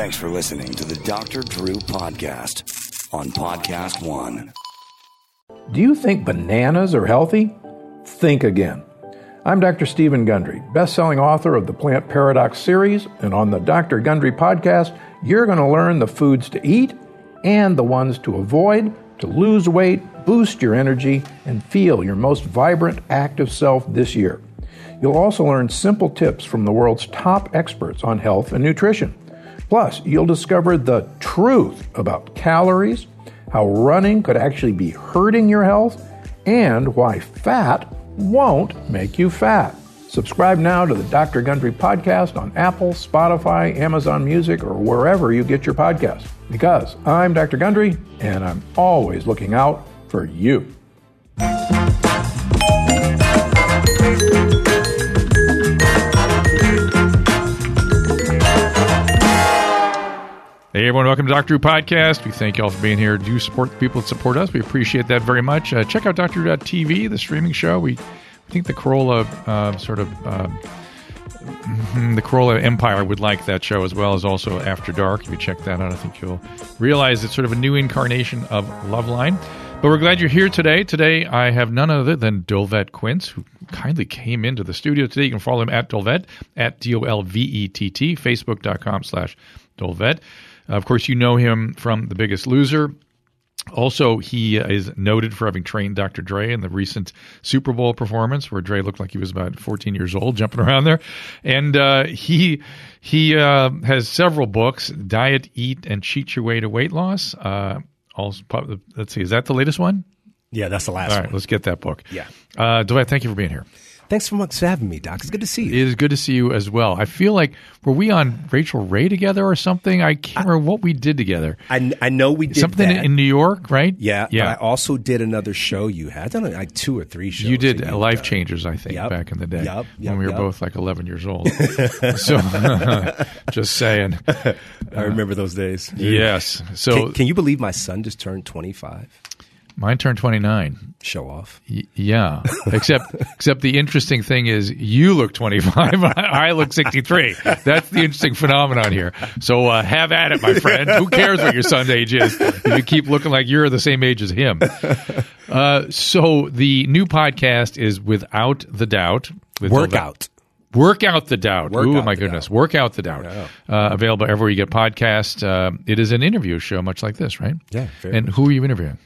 Thanks for listening to the Dr. Drew Podcast on Podcast One. Do you think bananas are healthy? Think again. I'm Dr. Stephen Gundry, best-selling author of the Plant Paradox series, and on the Dr. Gundry podcast, you're going to learn the foods to eat and the ones to avoid to lose weight, boost your energy, and feel your most vibrant, active self this year. You'll also learn simple tips from the world's top experts on health and nutrition. Plus, you'll discover the truth about calories, how running could actually be hurting your health, and why fat won't make you fat. Subscribe now to the Dr. Gundry podcast on Apple, Spotify, Amazon Music, or wherever you get your podcasts. Because I'm Dr. Gundry, and I'm always looking out for you. Hey everyone, welcome to Doctor Drew Podcast. We thank you all for being here. Do support the people that support us. We appreciate that very much. Uh, check out Doctor.tv, the streaming show. We I think the Carolla uh, sort of uh, the Carolla Empire would like that show as well as also After Dark. If you check that out, I think you'll realize it's sort of a new incarnation of Loveline. But we're glad you're here today. Today I have none other than Dolvett Quince, who kindly came into the studio today. You can follow him at Dolvett, at D-O-L-V-E-T-T, Facebook.com slash Dolvett. Of course, you know him from The Biggest Loser. Also, he is noted for having trained Dr. Dre in the recent Super Bowl performance, where Dre looked like he was about 14 years old, jumping around there. And uh, he he uh, has several books: Diet, Eat, and Cheat Your Way to Weight Loss. Uh, also, let's see, is that the latest one? Yeah, that's the last All right, one. let's get that book. Yeah. Uh, Dwight, thank you for being here. Thanks so much for having me, Doc. It's good to see you. It is good to see you as well. I feel like were we on Rachael Ray together or something? I can't remember what we did together. I, I know we did something that. in New York, right? yeah, yeah. But I also did another show you had. I've done like two or three shows. You did Life done. Changers, I think, Yep. back in the day Yep, yep, when we were both like 11 years old. so, just saying. I remember those days. Yes. So Can, can you believe my son just turned 25? Mine turned 29. Show off. Y- yeah. Except, except the interesting thing is you look 25. I I look 63. That's the interesting phenomenon here. So uh, have at it, my friend. Who cares what your son's age is if you keep looking like you're the same age as him? Uh, so the new podcast is Without the Doubt. With Workout. Work out the doubt. Work Ooh, my goodness. doubt. Work out the doubt. Uh, available everywhere you get podcasts. Uh, it is an interview show, much like this, right? Yeah, And who are you interviewing?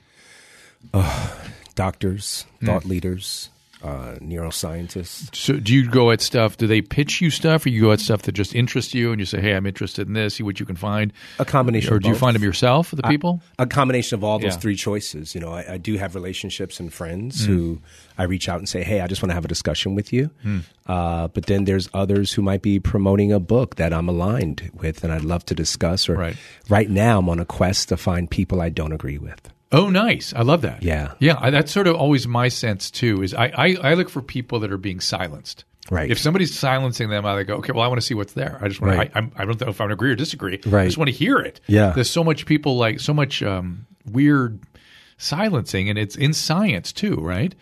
Doctors, Hmm. thought leaders, uh, neuroscientists. So, do you go at stuff? Do they pitch you stuff, or you go at stuff that just interests you, and you say, "Hey, I'm interested in this. See what you can find." A combination Or do you find them yourself, the people? a combination of all those Yeah. three choices. You know, I, I do have relationships and friends Mm. who I reach out and say, "Hey, I just want to have a discussion with you." Mm. Uh, but then there's others who might be promoting a book that I'm aligned with, and I'd love to discuss. Or Right. right now, I'm on a quest to find people I don't agree with. Oh, nice. I love that. Yeah. yeah. I, that's sort of always my sense too. Is I, I I look for people that are being silenced. Right. If somebody's silencing them, I go, okay, well, I want to see what's there. I just want Right. to. I, I'm, don't know if I agree or disagree. I Right. just want to hear it. Yeah. There's so much people like so much um, weird silencing, and it's in science too, right?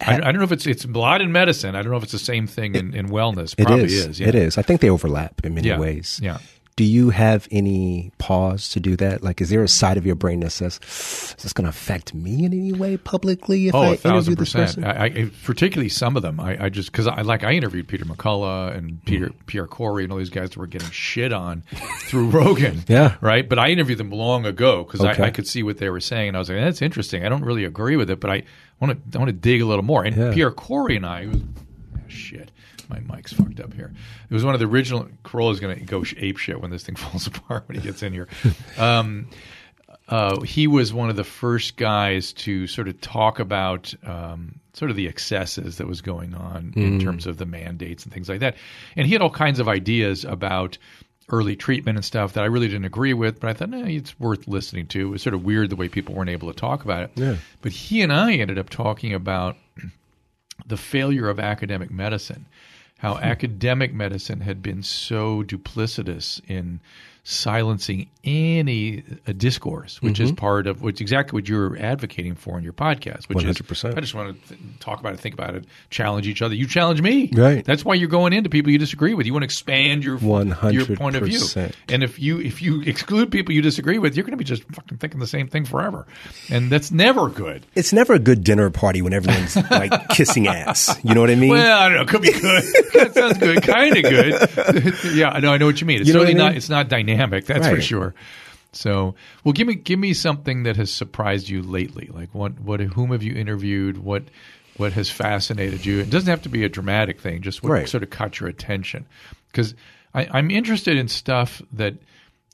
I, I don't know if it's it's a lot in medicine. I don't know if it's the same thing in, in wellness. It Probably is. yeah. It is. I think they overlap in many Yeah. ways. Yeah. Do you have any pause to do that? Like, is there a side of your brain that says, "Is this going to affect me in any way publicly if Oh, I a interview thousand this percent. person?" I, I, particularly some of them. I, I just because I like I interviewed Peter McCullough and Peter Pierre Kory and all these guys that were getting shit on through Rogan. Yeah. right. But I interviewed them long ago because Okay. I, I could see what they were saying, and I was like, "That's interesting." I don't really agree with it, but I want to I want to dig a little more. And Yeah. Pierre Kory and I, was, ah, shit. My mic's fucked up here. It was one of the original. Carolla's going to go ape shit when this thing falls apart when he gets in here. Um, uh, he was one of the first guys to sort of talk about um, sort of the excesses that was going on in terms of the mandates and things like that. And he had all kinds of ideas about early treatment and stuff that I really didn't agree with, but I thought, nah, it's worth listening to. It was sort of weird the way people weren't able to talk about it. Yeah. But he and I ended up talking about the failure of academic medicine, how academic medicine had been so duplicitous in silencing any uh, discourse, which is part of which exactly what you're advocating for in your podcast. Which is 100%. I just want to th- talk about it, think about it, challenge each other. You challenge me, Right. That's why you're going into people you disagree with. You want to expand your your point of view. And if you if you exclude people you disagree with, you're going to be just fucking thinking the same thing forever, and that's never good. It's never a good dinner party when everyone's like kissing ass. You know what I mean? Well, I don't know. It could be good. that sounds good. Kind of good. yeah, I know. I know what you mean. It's You know certainly I mean? not. It's not dynamic. That's for sure. So, well, give me give me something that has surprised you lately. Like what what whom have you interviewed? What what has fascinated you? It doesn't have to be a dramatic thing. Just what Right. sort of caught your attention. Because I'm interested in stuff that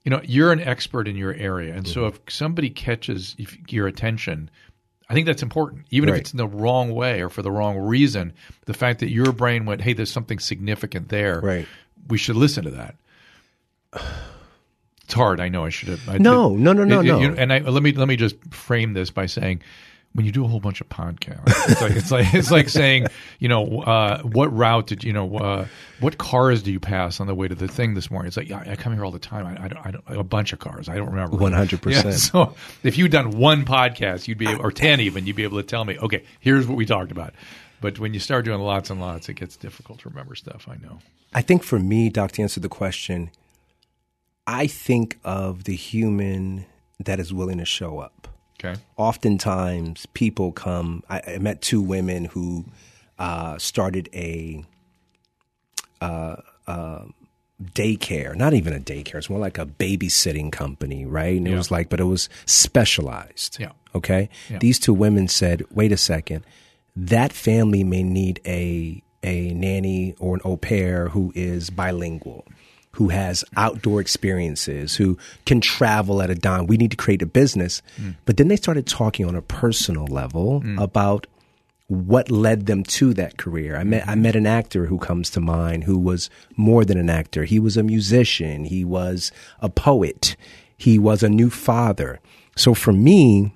you know you're an expert in your area, and so mm-hmm. if somebody catches your attention. I think that's important, even if it's in the wrong way or for the wrong reason. The fact that your brain went, "Hey, there's something significant there. Right. We should listen to that." It's hard. I know. I should have. I No, no, no, no, you- no. and I, let me let me just frame this by saying, when you do a whole bunch of podcasts, it's like it's like it's like saying, you know, uh, what route did you know, uh, what cars do you pass on the way to the thing this morning? It's like, yeah, I come here all the time. I, I, don't, I don't, a bunch of cars. I don't remember. 100%. So if you'd done one podcast, you'd be able, or ten even, you'd be able to tell me, okay, here's what we talked about. But when you start doing lots and lots, it gets difficult to remember stuff. I know. I think for me, Doc, to answer the question, I think of the human that is willing to show up. Okay. Oftentimes, people come. I, I met two women who uh, started a uh, uh, daycare, not even a daycare. It's more like a babysitting company, right? And it was like, but it was specialized. Yeah. Okay. Yeah. These two women said, "Wait a second, that family may need a a nanny or an au pair who is bilingual." Who has outdoor experiences, who can travel at a dime. We need to create a business. Mm. But then they started talking on a personal level mm. about what led them to that career. I met I mm-hmm. met an actor who comes to mind who was more than an actor. He was a musician, he was a poet, he was a new father. So for me,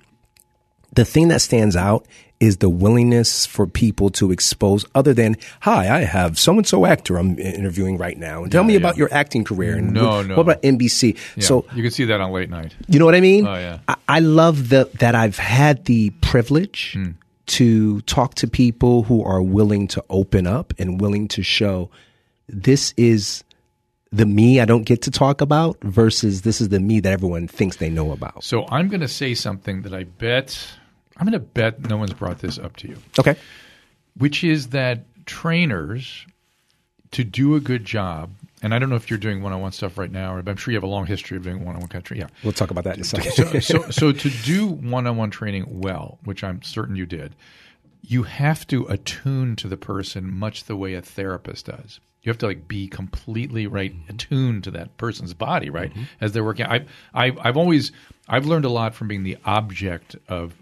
the thing that stands out is the willingness for people to expose other than hi i have so and so actor i'm interviewing right now and tell me yeah. about your acting career and No, what, no. what about nbc Yeah. so you can see that on late night. you know what I mean? Oh, yeah. I, I love the, that I've had the privilege Hmm. to talk to people who are willing to open up and willing to show this is the me I don't get to talk about versus this is the me that everyone thinks they know about. So I'm going to say something that I bet I'm going to bet no one's brought this up to you, Okay. which is that trainers to do a good job. And I don't know if you're doing one-on-one stuff right now, but I'm sure you have a long history of doing one-on-one country. Yeah. We'll talk about that in a second. so, so, so to do one-on-one training well, which I'm certain you did, you have to attune to the person much the way a therapist does. You have to like be completely right mm-hmm. attuned to that person's body, right, mm-hmm. as they're working. I, I, I've always I've learned a lot from being the object of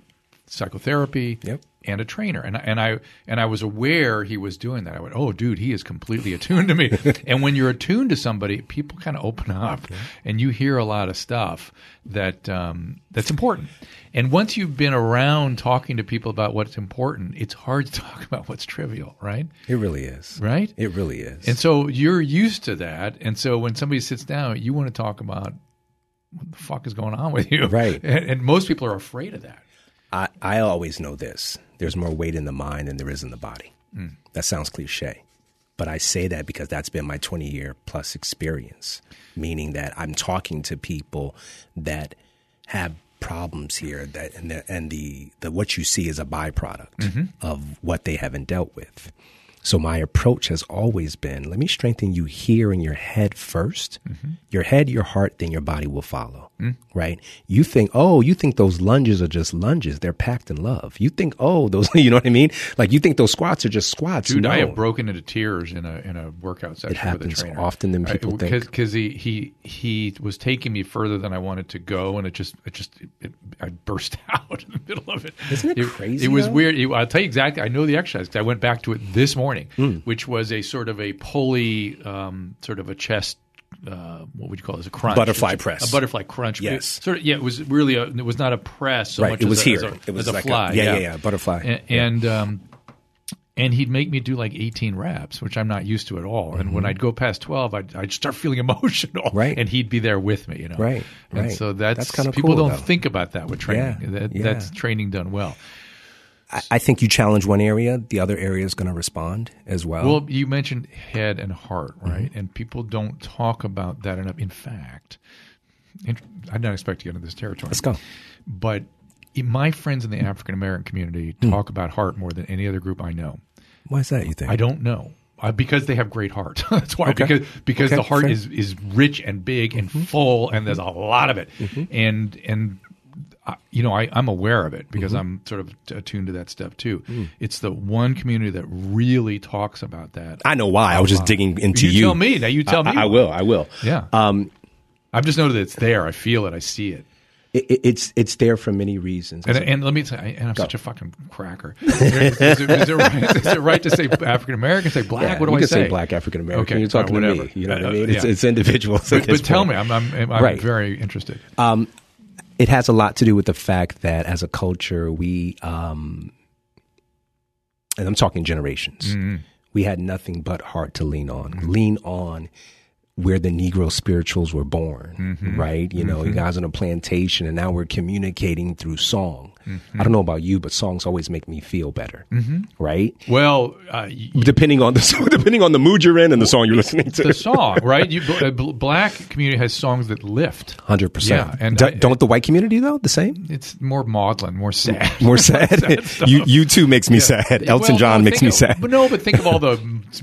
psychotherapy Yep. and a trainer, and I- and I and I was aware he was doing that. I went, oh, dude, he is completely attuned to me. and when you're attuned to somebody, people kind of open up, and you hear a lot of stuff that um, that's important. And once you've been around talking to people about what's important, it's hard to talk about what's trivial, right? it really is. Right. It really is. And so you're used to that. And so when somebody sits down, you want to talk about what the fuck is going on with you. Right. And, and most people are afraid of that. I, I always know this. There's more weight in the mind than there is in the body. Hmm. That sounds cliche. But I say that because that's been my 20 year plus experience, meaning that I'm talking to people that have problems here that and the, and the, the what you see is a byproduct mm-hmm. of what they haven't dealt with. So my approach has always been let me strengthen you here in your head 1st mm-hmm. Your head, your heart, then your body will follow. Mm. Right? You think, oh, you think those lunges are just lunges. They're packed in love. You think, oh, those, you know what I mean? Like you think those squats are just squats. Dude, no. I have broken into tears in a in a workout session with a happens trainer. often than people think. Because he, he he was taking me further than I wanted to go, and it just it just it, I burst out in the middle of it. Isn't it crazy, It was though? weird. It- I'll tell you exactly. I know the exercise because I went back to it this morning, Hmm. which was a sort of a pulley, um, sort of a chest. Uh, what would you call this? A crunch, Butterfly a- press. A butterfly crunch. Yes. Sort of. Yeah. It was really a. It was not a press so Right, much it as was a, here. as a, It was as a like a- fly. yeah, yeah, yeah, butterfly. And, and um, and he'd make me do like 18 reps, which I'm not used to at all. And when I'd go past 12, I'd, I'd start feeling emotional, Mm-hmm. Right. And he'd be there with me, you know, Right, And right. so that's, That's kinda people cool, don't though. think about that with training. Yeah, That, yeah. That's training done well. I, I think you challenge one area, the other area is going to respond as well. Well, you mentioned head and heart, right? Mm-hmm. And people don't talk about that enough. In fact, I didn't expect to get into this territory. Let's go. But my friends in the African American community Hmm. talk about heart more than any other group I know. Why is that? You think? I don't know. Uh, because they have great heart. That's why. Okay. Because because Okay, the heart fair. is is rich and big and full, and there's a lot of it. And and uh, you know, I, I'm aware of it because I'm sort of attuned to that stuff too. It's the one community that really talks about that. I know why. I was just digging into you, you. tell me now. You tell me. I, I will. I will. Yeah. Um, I've just noted that it's there. I feel it. I see it. it, it- it's it's there for many reasons. And, and let me say, I- and I'm such a fucking cracker. is, it, is, it right, is it right to say African American? Say black? Yeah, what do you I can say? say black African American. Okay, You're talking right, to me. You know what Uh, I mean? uh, It's, yeah. it's individuals. But, but tell me, I'm I'm, I'm Right. very interested. It has a lot to do with the fact that as a culture, we, um, and I'm talking generations, mm-hmm. we had nothing but heart to lean on. Mm-hmm. Lean on where the Negro spirituals were born, mm-hmm. right? You know, you guys on a plantation, and now we're communicating through song. I don't know about you, but songs always make me feel better, right? Well, uh, y- Depending on the song, depending on the mood you're in and the song you're listening to. the song, right? You uh, black community has songs that lift. Hundred percent. Yeah, and Do, I- don't the white community though the same? It's more maudlin, more sad. More sad. you U2 makes me sad. Elton Well, John no, makes me of- sad. But no, but think of all the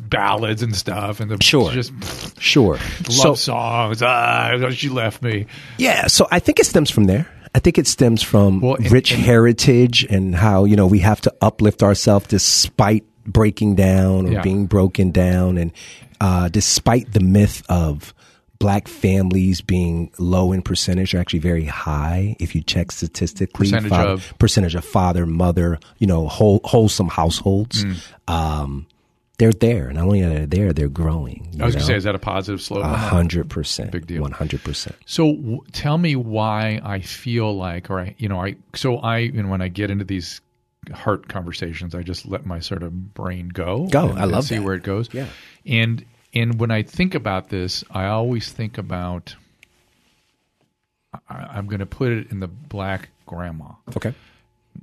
ballads and stuff, and the Sure. just Sure. love So songs. Ah, she left me. yeah, so I think it stems from there. I think it stems from Well, and- rich and- heritage and how you know we have to uplift ourselves despite breaking down or Yeah. being broken down, and uh, despite the myth of black families being low in percentage, are actually very high if you check statistically. Percentage Father- of? percentage of father, mother, you know, whole, wholesome households. Mm. Um, they're there. Not only are they there, they're growing. I was going to say, is that a positive slope? A hundred percent, Big deal. one hundred percent. So w- tell me why I feel like, or I, you know, I, so I, you know, when I get into these heart conversations, I just let my sort of brain go. Go. and- I and love see that. where it goes. Yeah. And, and when I think about this, I always think about, I, I'm going to put it in the black grandma. Okay.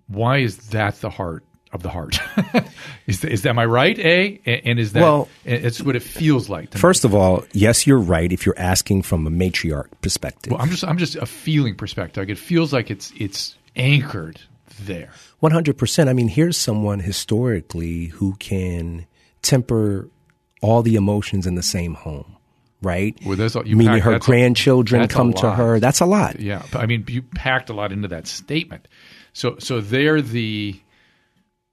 Why is that the heart of the heart? is, is that, am I right? A, and is that, Well- it's what it feels like. To me. First of all, yes, you're right. If you're asking from a matriarch perspective, Well, I'm just I'm just a feeling perspective. Like it feels like it's it's anchored there. one hundred percent. I mean, here's someone historically who can temper all the emotions in the same home, right? Well, there's a- you Meaning pack- her grandchildren a come to her. That's a lot. Yeah, I mean, you packed a lot into that statement. So so they're the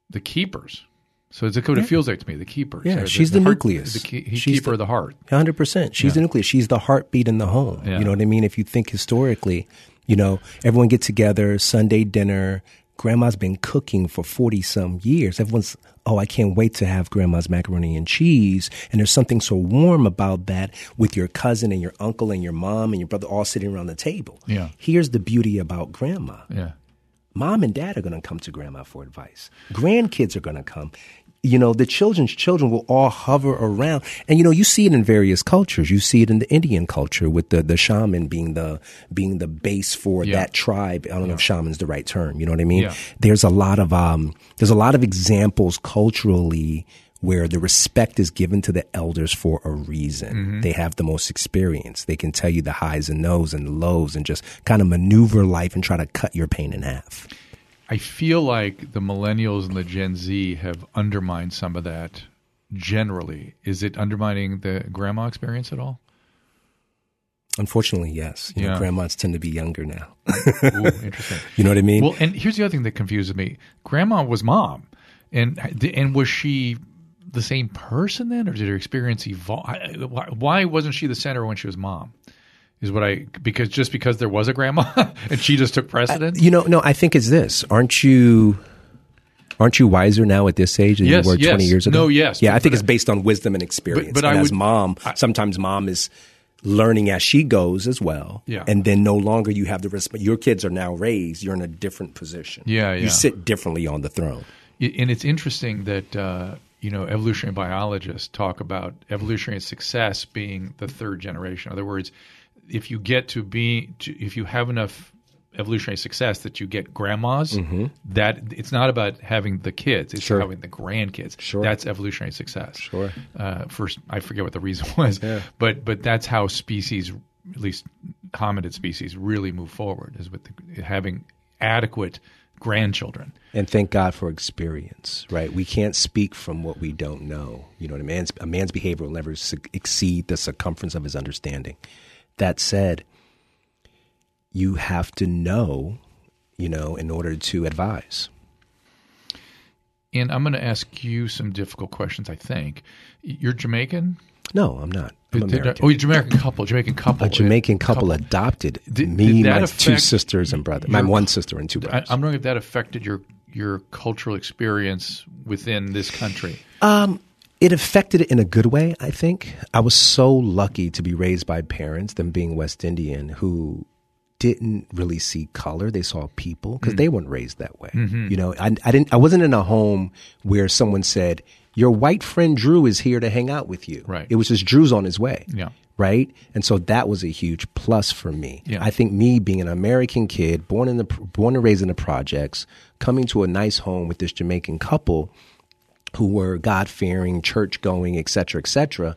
the keepers. So it's what it feels like to me. The keepers. Yeah, she's the heart- nucleus. The key, She's keeper the- of the heart. hundred percent. She's the nucleus. She's the heartbeat in the home. Yeah. You know what I mean? If you think historically, you know, everyone get together, Sunday dinner. Grandma's been cooking for forty some years. Everyone's, oh, I can't wait to have grandma's macaroni and cheese. And there's something so warm about that with your cousin and your uncle and your mom and your brother all sitting around the table. Yeah. Here's the beauty about grandma Yeah. Mom and dad are going to come to grandma for advice. Grandkids are going to come. You know, the children's children will all hover around. And you know, you see it in various cultures. You see it in the Indian culture with the, the shaman being the being the base for Yeah. that tribe. I don't know if shaman's the right term. You know what I mean? Yeah. There's a lot of um there's a lot of examples culturally where the respect is given to the elders for a reason. Mm-hmm. They have the most experience. They can tell you the highs and lows and the lows and just kind of maneuver life and try to cut your pain in half. I feel like the millennials and the Gen Z have undermined some of that. Generally, is it undermining the grandma experience at all? Unfortunately, yes. You know, Yeah. grandmas tend to be younger now. Ooh, interesting. You know what I mean? Well, and here's the other thing that confuses me: Grandma was mom, and and was she the same person then, or did her experience evolve? Why, why wasn't she the center when she was mom? Is what I because just because there was a grandma and she just took precedence. you know, no, I think it's this. Aren't you aren't you wiser now at this age than Yes, you were 20 years ago? No, yes, Yeah, but- I think but- it's based on wisdom and experience. but and I as would- mom, sometimes mom is learning as she goes as well. Yeah. And then no longer you have the respect. Your kids are now raised. You're in a different position. Yeah, yeah. You sit differently on the throne. And it's interesting that uh, you know evolutionary biologists talk about evolutionary success being the third generation. In other words, if you get to be, to, if you have enough evolutionary success that you get grandmas, that it's not about having the kids; it's Sure. having the grandkids. Sure. That's evolutionary success. Sure. Uh, first, I forget what the reason was, but but that's how species, at least hominid species, really move forward is with the, having adequate grandchildren. And thank God for experience, right? We can't speak from what we don't know. You know, what a man's a man's behavior will never exceed the circumference of his understanding. That said, you have to know, you know, in order to advise. And I'm going to ask you some difficult questions. I think you're Jamaican. No, I'm not. I'm Did- did- American. oh, Jamaican couple. Jamaican couple. a Jamaican couple, adopted Did- me, did my two sisters and brother. My one sister and two brothers. I'm wondering if that affected your your cultural experience within this country. Um, it affected it in a good way, I think. I was so lucky to be raised by parents, them being West Indian, who didn't really see color. They saw people because they weren't raised that way. You know, I, I didn't. I wasn't in a home where someone said, "Your white friend Drew is here to hang out with you." Right. It was just Drew's on his way. Yeah. Right. And so that was a huge plus for me. Yeah. I think me being an American kid, born in the born and raised in the projects, coming to a nice home with this Jamaican couple who were God fearing, church going, et cetera, et cetera,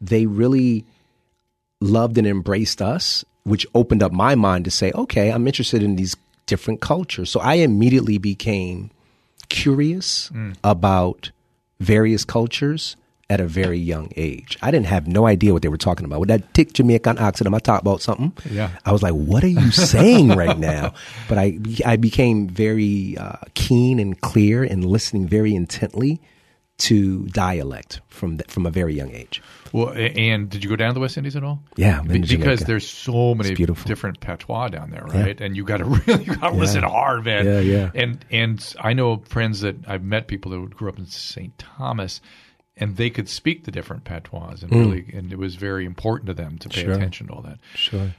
they really loved and embraced us, which opened up my mind to say, okay, I'm interested in these different cultures. So I immediately became curious mm. about various cultures at a very young age. I didn't have no idea what they were talking about. With that thick Jamaican accent, I talk about something. Yeah. I was like, "What are you saying right now?" But I, I became very uh, keen and clear and listening very intently to dialect from the, from a very young age. Well, and did you go down to the West Indies at all? Yeah, because there's so many different patois down there, right? And you got to really you got to listen hard, man. Yeah, yeah. And and I know friends that I've met people that grew up in St. Thomas, and they could speak the different patois, and really, and it was very important to them to pay Mm. Sure. attention to all that. Sure.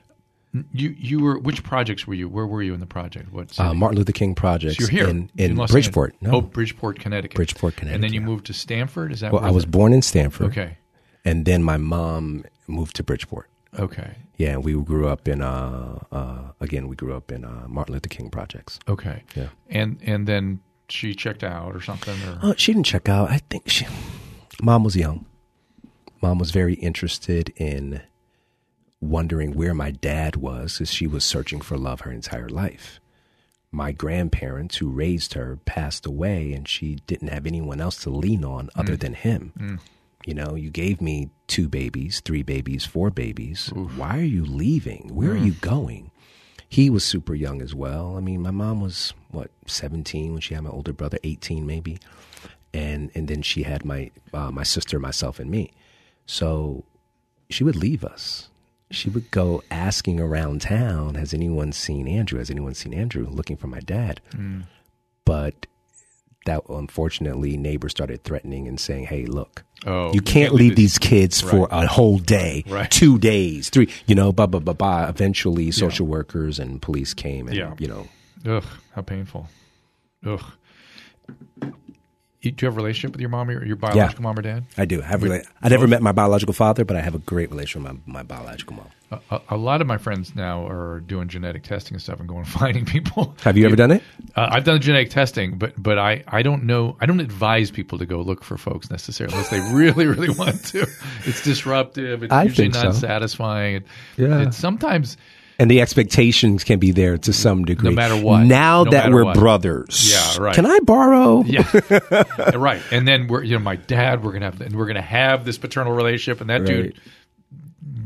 You you were which projects were you? Where were you in the project? What? Uh, Martin Luther King projects So you're here in, in Los Bridgeport. No. Oh, Bridgeport, Connecticut. Bridgeport, Connecticut. And then you moved to Stamford. Is that well, I was born in Stamford. Okay. And then my mom moved to Bridgeport. Okay. Yeah, we grew up in uh, uh again we grew up in uh, Martin Luther King projects. Okay. Yeah. And and then she checked out or something. Or Oh, she didn't check out. I think she Mom was young. Mom was very interested in wondering where my dad was as she was searching for love her entire life. My grandparents who raised her passed away and she didn't have anyone else to lean on mm. other than him. Mm. You know, you gave me two babies, three babies, four babies. Why are you leaving? Where are mm. you going? He was super young as well. I mean, my mom was what, 17 when she had my older brother, 18 maybe. And and then she had my uh, my sister, myself and me. So she would leave us. She would go asking around town, has anyone seen Andrew? Has anyone seen Andrew? Looking for my dad. Hmm. But that unfortunately neighbors started threatening and saying, Hey, look, Oh, you can't leave these kids for a whole day, Right. two days, three, you know, blah, blah, blah, blah. Eventually social workers and police came and, Yeah. you know, Ugh, how painful. Ugh. You, do you have a relationship with your mom or your biological mom or dad? I do. I have rela- I never met my biological father, but I have a great relationship with my, my biological mom. A, a, a lot of my friends now are doing genetic testing and stuff and going and finding people. Have you ever done it? Uh, I've done genetic testing, but but I, I don't know. I don't advise people to go look for folks necessarily unless they really really want to. It's disruptive. It's I usually not so. satisfying. It, Yeah. It's sometimes And the expectations can be there to some degree. No matter what. Now No that we're what. brothers. Yeah, right. Can I borrow? yeah, right. And then we're you know my dad. We're gonna have and we're gonna have this paternal relationship, and that dude.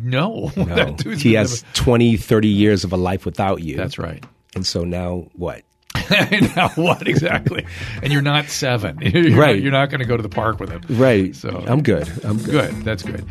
No, No. that dude's he has 20, 30 years of a life without you. That's right. And so now what? now what exactly? And you're not seven. You're not- Right. you're not going to go to the park with him. Right. So I'm good. I'm good. good. That's good.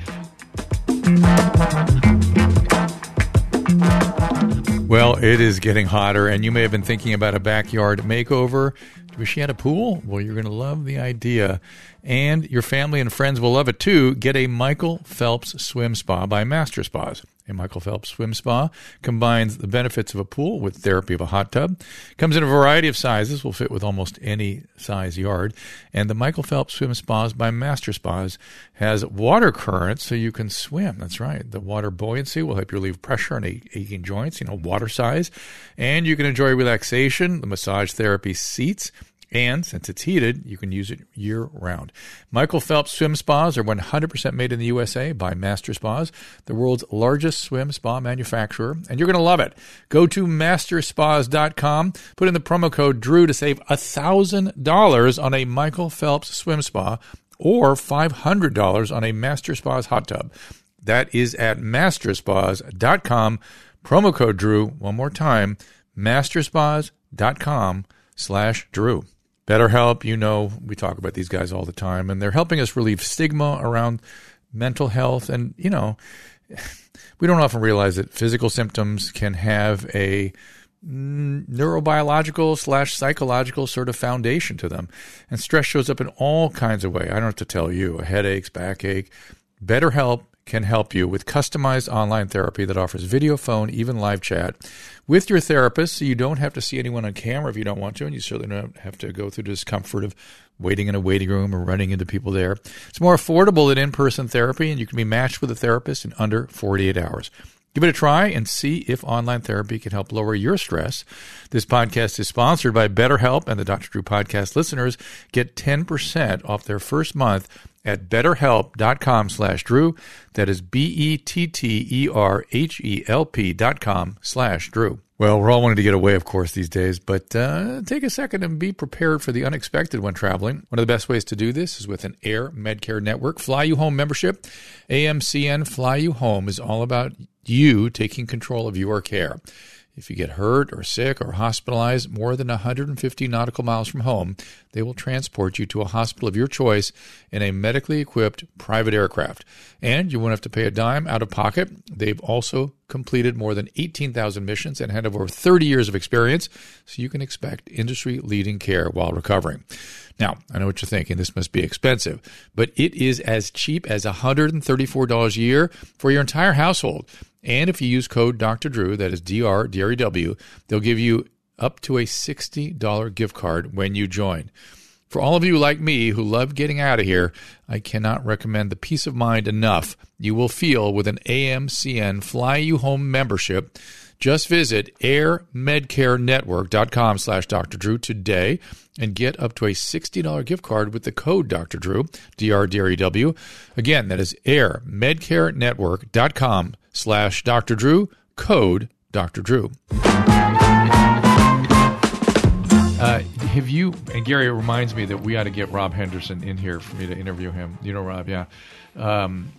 Well, it is getting hotter, and you may have been thinking about a backyard makeover. Wish you had a pool? Well, you're going to love the idea. And your family and friends will love it too. Get a Michael Phelps Swim Spa by Master Spas. A Michael Phelps Swim Spa combines the benefits of a pool with therapy of a hot tub. Comes in a variety of sizes, will fit with almost any size yard. And the Michael Phelps Swim Spas by Master Spas has water current so you can swim. That's right. The water buoyancy will help you relieve pressure on aching joints, you know, water size. And you can enjoy relaxation, the massage therapy seats and since it's heated, you can use it year round. Michael Phelps swim spas are 100% made in the USA by Master Spas, the world's largest swim spa manufacturer, and you're going to love it. Go to masterspas.com, put in the promo code DREW to save $1,000 on a Michael Phelps swim spa or $500 on a Master Spas hot tub. That is at masterspas.com, promo code DREW, one more time, masterspas.com slash Drew. BetterHelp, you know, we talk about these guys all the time, and they're helping us relieve stigma around mental health. And, you know, we don't often realize that physical symptoms can have a neurobiological slash psychological sort of foundation to them. And stress shows up in all kinds of ways. I don't have to tell you headaches, backache. BetterHelp can help you with customized online therapy that offers video, phone, even live chat with your therapist so you don't have to see anyone on camera if you don't want to, and you certainly don't have to go through the discomfort of waiting in a waiting room or running into people there. It's more affordable than in person therapy, and you can be matched with a therapist in under 48 hours. Give it a try and see if online therapy can help lower your stress. This podcast is sponsored by BetterHelp, and the Dr. Drew podcast listeners get 10% off their first month at betterhelp.com slash Drew. That is B-E-T-T-E-R-H-E-L-P dot com slash Drew. Well, we're all wanting to get away, of course, these days, but uh, take a second and be prepared for the unexpected when traveling. One of the best ways to do this is with an Air Medcare Network Fly You Home membership. AMCN Fly You Home is all about you taking control of your care. If you get hurt or sick or hospitalized more than 150 nautical miles from home, they will transport you to a hospital of your choice in a medically equipped private aircraft. And you won't have to pay a dime out of pocket. They've also completed more than 18,000 missions and had over 30 years of experience, so you can expect industry leading care while recovering. Now, I know what you're thinking. This must be expensive, but it is as cheap as $134 a year for your entire household. And if you use code Dr. Drew, that is DR, D-R-E-W, they'll give you up to a $60 gift card when you join. For all of you like me who love getting out of here, I cannot recommend the peace of mind enough you will feel with an AMCN Fly You Home membership. Just visit airmedcarenetwork.com slash Dr. Drew today and get up to a $60 gift card with the code Dr. Drew, D-R-D-R-E-W. Again, that is airmedcarenetwork.com slash Dr. Drew, code Dr. Drew. Uh, have you and Gary? It reminds me that we ought to get Rob Henderson in here for me to interview him. You know, Rob, yeah. Um,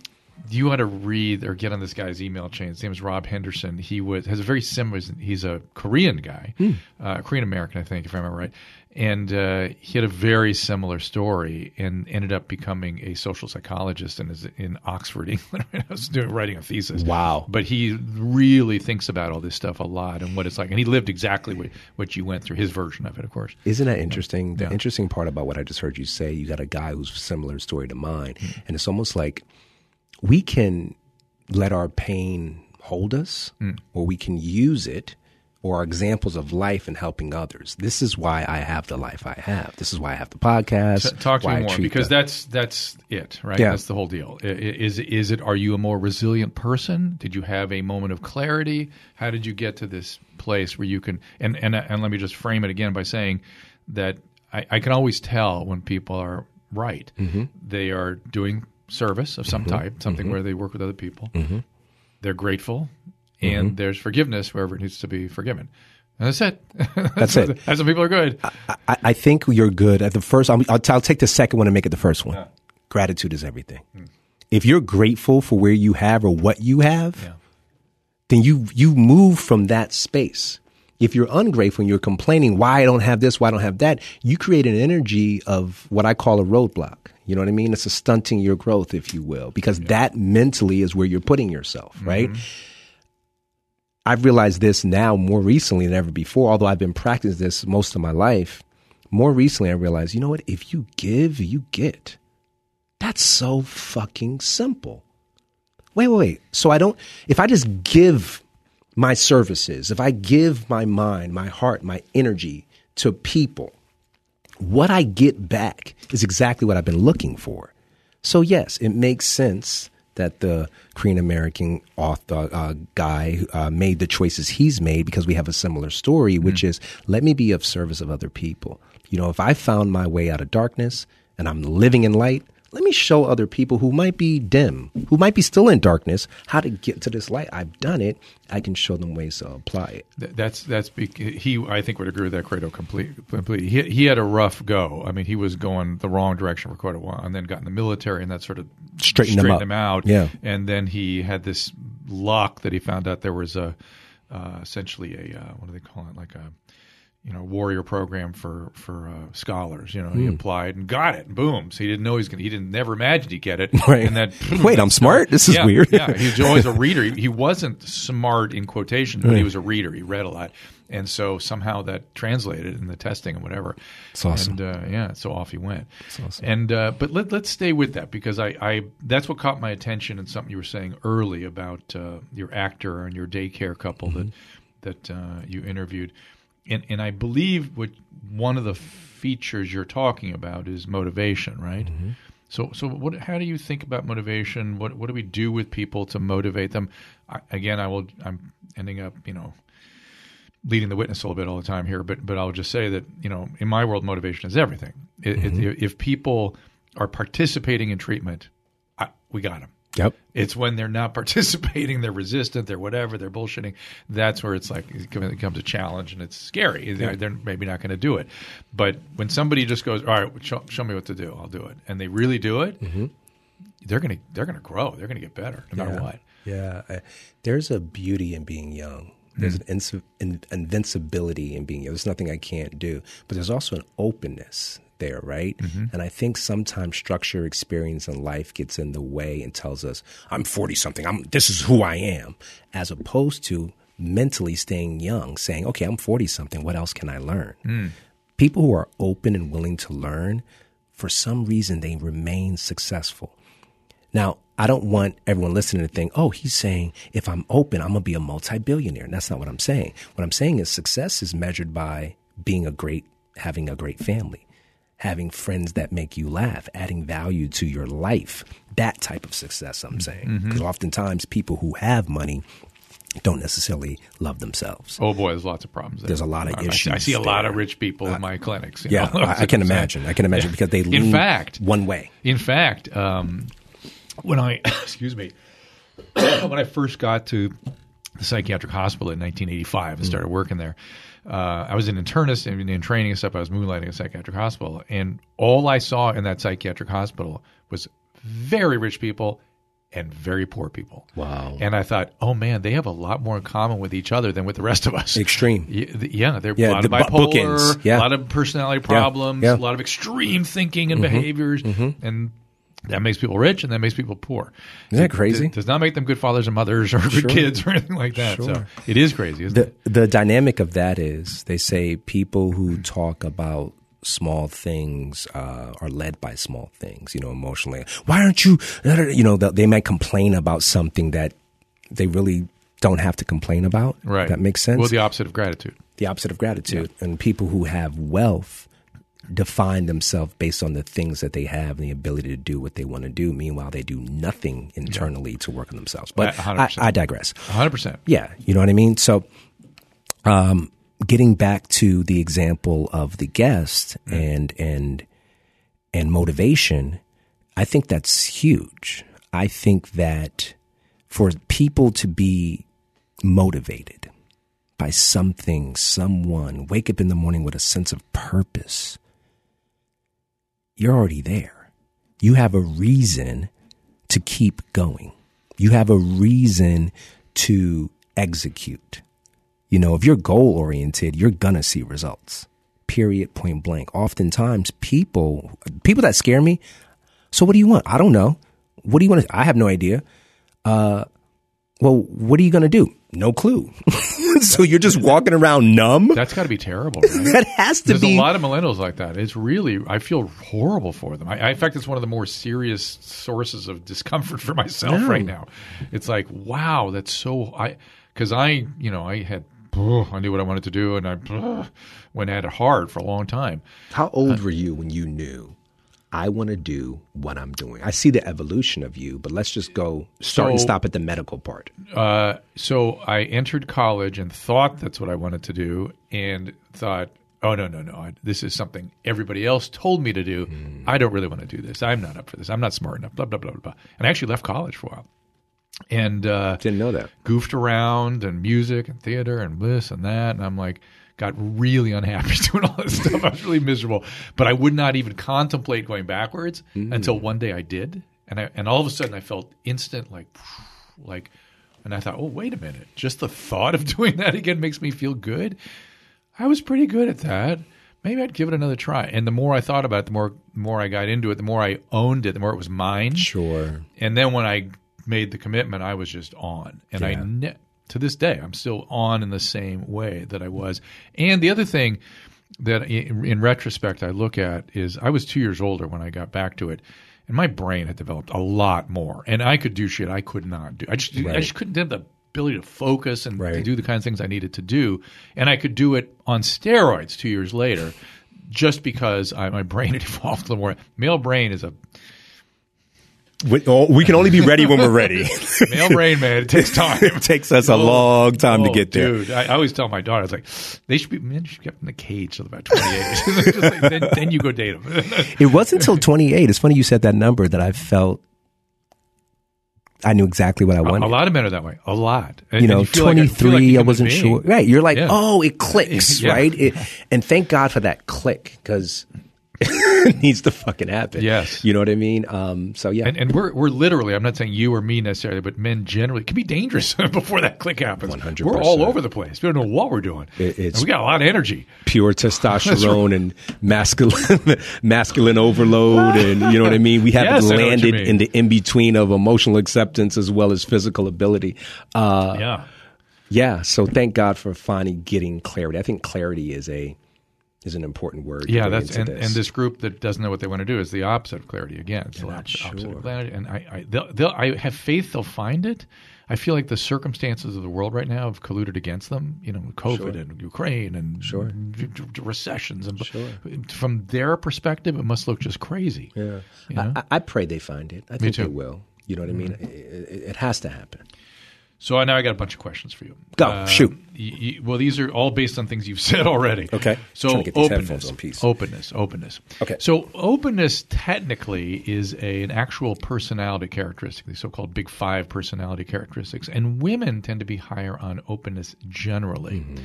you ought to read or get on this guy's email chain. His name is Rob Henderson. He was has a very similar. He's a Korean guy, hmm. uh, Korean American, I think, if I remember right and uh, he had a very similar story and ended up becoming a social psychologist and is in Oxford, England. I was doing writing a thesis. Wow! But he really thinks about all this stuff a lot and what it's like, and he lived exactly what, what you went through. His version of it, of course. Isn't that interesting? The interesting part about what I just heard you say, you got a guy who's similar story to mine, mm-hmm. and it's almost like we can let our pain hold us, mm. or we can use it or examples of life and helping others. This is why I have the life I have. This is why I have the podcast. T- talk to me more because the, that's that's it, right? Yeah. That's the whole deal. Is is it? Are you a more resilient person? Did you have a moment of clarity? How did you get to this place where you can? And and and let me just frame it again by saying that I, I can always tell when people are right. Mm-hmm. They are doing service of some mm-hmm. type, something mm-hmm. where they work with other people. Mm-hmm. They're grateful and mm-hmm. there's forgiveness wherever it needs to be forgiven. And that's it. That's it. That's when people are good. I, I, think you're good at the first. I'll, I'll, I'll, take the second one and make it the first one. Yeah. Gratitude is everything. Mm. If you're grateful for where you have or what you have, yeah. then you you move from that space. If you're ungrateful and you're complaining, why I don't have this, why I don't have that, you create an energy of what I call a roadblock. You know what I mean? It's a stunting your growth, if you will, because yeah. that mentally is where you're putting yourself, right? I've realized this now more recently than ever before, although I've been practicing this most of my life. More recently, I realized, you know what? If you give, you get. That's so fucking simple. Wait, wait, wait. So I don't, if I just give my services, if I give my mind, my heart, my energy to people, what I get back is exactly what I've been looking for. So, yes, it makes sense that the Korean American author uh, guy uh, made the choices he's made because we have a similar story, which mm. is let me be of service of other people. You know, if I found my way out of darkness and I'm living in light, let me show other people who might be dim, who might be still in darkness, how to get to this light. I've done it. I can show them ways to apply it. That's that's he. I think would agree with that credo completely. Completely. He he had a rough go. I mean, he was going the wrong direction for quite a while, and then got in the military, and that sort of straightened, straightened him, him, out. Yeah, and then he had this luck that he found out there was a uh, essentially a uh, what do they call it like a you know warrior program for for uh, scholars. You know, mm. he hmm. applied and got it. Boom! So he didn't know he was going. To, he didn't never imagined he'd get it. Right. And that wait, I'm smart. This is yeah, weird. yeah, he was always a reader. He, he wasn't smart in quotation, but right. he was a reader. He read a lot. And so somehow that translated in the testing and whatever. It's awesome. And uh, yeah, so off he went. It's awesome. And uh, but let, let's stay with that because I, I that's what caught my attention and something you were saying early about uh, your actor and your daycare couple mm-hmm. that that uh, you interviewed and and I believe what one of the features you're talking about is motivation, right? Mm-hmm. So so what? How do you think about motivation? What what do we do with people to motivate them? I, again, I will. I'm ending up, you know, leading the witness a little bit all the time here, but but I'll just say that you know, in my world, motivation is everything. mm-hmm. it, if people are participating in treatment, I, we got them. Yep. It's when they're not participating, they're resistant, they're whatever, they're bullshitting. That's where it's like it becomes a challenge and it's scary. They're, they're maybe not going to do it. But when somebody just goes, "All right, show, show, me what to do, I'll do it," and they really do it, mm-hmm. they're gonna they're gonna grow. They're gonna get better no yeah. matter what. Yeah, I, there's a beauty in being young. There's mm. an invincibility in being young. There's nothing I can't do, but there's also an openness there, right? Mm-hmm. And I think sometimes structure, experience, and life gets in the way and tells us, "I'm 40 something. I'm this is who I am," as opposed to mentally staying young, saying, "Okay, I'm 40 something. What else can I learn?" Mm. People who are open and willing to learn, for some reason, they remain successful. Now, I don't want everyone listening to think, oh, he's saying if I'm open, I'm going to be a multi billionaire. That's not what I'm saying. What I'm saying is success is measured by being a great, having a great family, having friends that make you laugh, adding value to your life. That type of success, I'm saying. Because mm-hmm. oftentimes people who have money don't necessarily love themselves. Oh boy, there's lots of problems. There. There's a lot of I, issues. I see a there. lot of rich people uh, in my clinics. yeah, I, I, can imagine. I can imagine yeah. because they lean in fact, one way. In fact, um, when I excuse me, when I first got to the psychiatric hospital in 1985 and mm. started working there, uh, I was an internist and in training and stuff. I was moonlighting at a psychiatric hospital, and all I saw in that psychiatric hospital was very rich people and very poor people. Wow. And I thought, oh man, they have a lot more in common with each other than with the rest of us. Extreme. Yeah, they're yeah, a lot the of bipolar, bookends. Yeah. a lot of personality problems, yeah. Yeah. a lot of extreme thinking and mm-hmm. behaviors, mm-hmm. and that makes people rich and that makes people poor. Isn't that crazy? It does not make them good fathers and mothers or good sure. kids or anything like that. Sure. So it is crazy, the, it? The dynamic of that is they say people who talk about small things uh, are led by small things, you know, emotionally. Why aren't you, you know, they might complain about something that they really don't have to complain about. Right. That makes sense. Well, the opposite of gratitude. The opposite of gratitude. Yeah. And people who have wealth define themselves based on the things that they have and the ability to do what they want to do. Meanwhile, they do nothing internally to work on themselves. But I, I, digress. 100%. Yeah. You know what I mean? So, um, getting back to the example of the guest mm. and, and, and motivation, I think that's huge. I think that for people to be motivated by something, someone, wake up in the morning with a sense of purpose, you're already there. You have a reason to keep going. You have a reason to execute. You know, if you're goal oriented, you're gonna see results. Period, point blank. Oftentimes people, people that scare me. So what do you want? I don't know. What do you want to, I have no idea. Uh, well, what are you going to do? No clue. so you're just walking around numb. That's got to be terrible. Right? that has to There's be. a lot of millennials like that. It's really, I feel horrible for them. I, I, in fact, it's one of the more serious sources of discomfort for myself No. right now. It's like, wow, that's so. I because I, you know, I had, I knew what I wanted to do, and I went at it hard for a long time. How old uh, were you when you knew I want to do what I'm doing? I see the evolution of you, but let's just go start and stop at the medical part. Uh, so I entered college and thought that's what I wanted to do, and thought, oh no, no, no, I, this is something everybody else told me to do. I don't really want to do this. I'm not up for this. I'm not smart enough. Blah blah blah blah. blah. And I actually left college for a while, and uh, Didn't know that. goofed around and music and theater and this and that. And I'm like, got really unhappy doing all this stuff. I was really miserable. But I would not even contemplate going backwards mm. until one day I did. And I, and all of a sudden I felt instant like, like, and I thought, oh, wait a minute. Just the thought of doing that again makes me feel good. I was pretty good at that. Maybe I'd give it another try. And the more I thought about it, the more, the more I got into it, the more I owned it, the more it was mine. Sure. And then when I made the commitment, I was just on. And I ne- to this day, I'm still on in the same way that I was. And the other thing that in, in retrospect I look at is I was two years older when I got back to it. And my brain had developed a lot more, and I could do shit I could not do. I just, I just couldn't have the ability to focus and to do the kinds of things I needed to do. And I could do it on steroids two years later, just because I, my brain had evolved a little more. Male brain is a We, oh, we can only be ready when we're ready. male brain, man. It takes time. it takes us a long time to Oh, get there. Dude, I, I always tell my daughter, I was like, they should be men should be kept in the cage till about 28. Like, then, then you go date them. It wasn't until 28. It's funny you said that number that I felt I knew exactly what I wanted. A lot of men are that way. A lot. And- you and know, feel like a- 23, like a I human wasn't sure. Right. You're like, Yeah. oh, it clicks, Yeah. right? It, and thank God for that click because it needs to fucking happen. Yes. You know what I mean? Um, so, yeah. And, and we're we're literally. I'm not saying you or me necessarily, but men generally can be dangerous before that click happens. 100%. We're all over the place. We don't know what we're doing. It- it's- And we got a lot of energy. pure testosterone and masculine masculine overload and you know what I mean we haven't Yes, I know what you landed in the in between of emotional acceptance as well as physical ability uh yeah. yeah so thank God for finally getting clarity I think clarity is a is an important word Yeah, that's and, this. and this group that doesn't know what they want to do is the opposite of clarity. Again, it's the not opposite, opposite sure. of clarity. And I, I, they'll, they'll, I have faith they'll find it. I feel like the circumstances of the world right now have colluded against them. You know, COVID and Ukraine and Sure. recessions. And sure. from their perspective, it must look just crazy. yeah You know? I, I pray they find it I think too. they will you know what I mean mm-hmm. it, it, it has to happen So now I got a bunch of questions for you. Go, shoot. y- y- well, these are all based on things you've said already. Okay. So to get these openness, openness, openness. Okay. So openness technically is a, an actual personality characteristic, the so-called Big Five personality characteristics, and women tend to be higher on openness generally. Mm-hmm.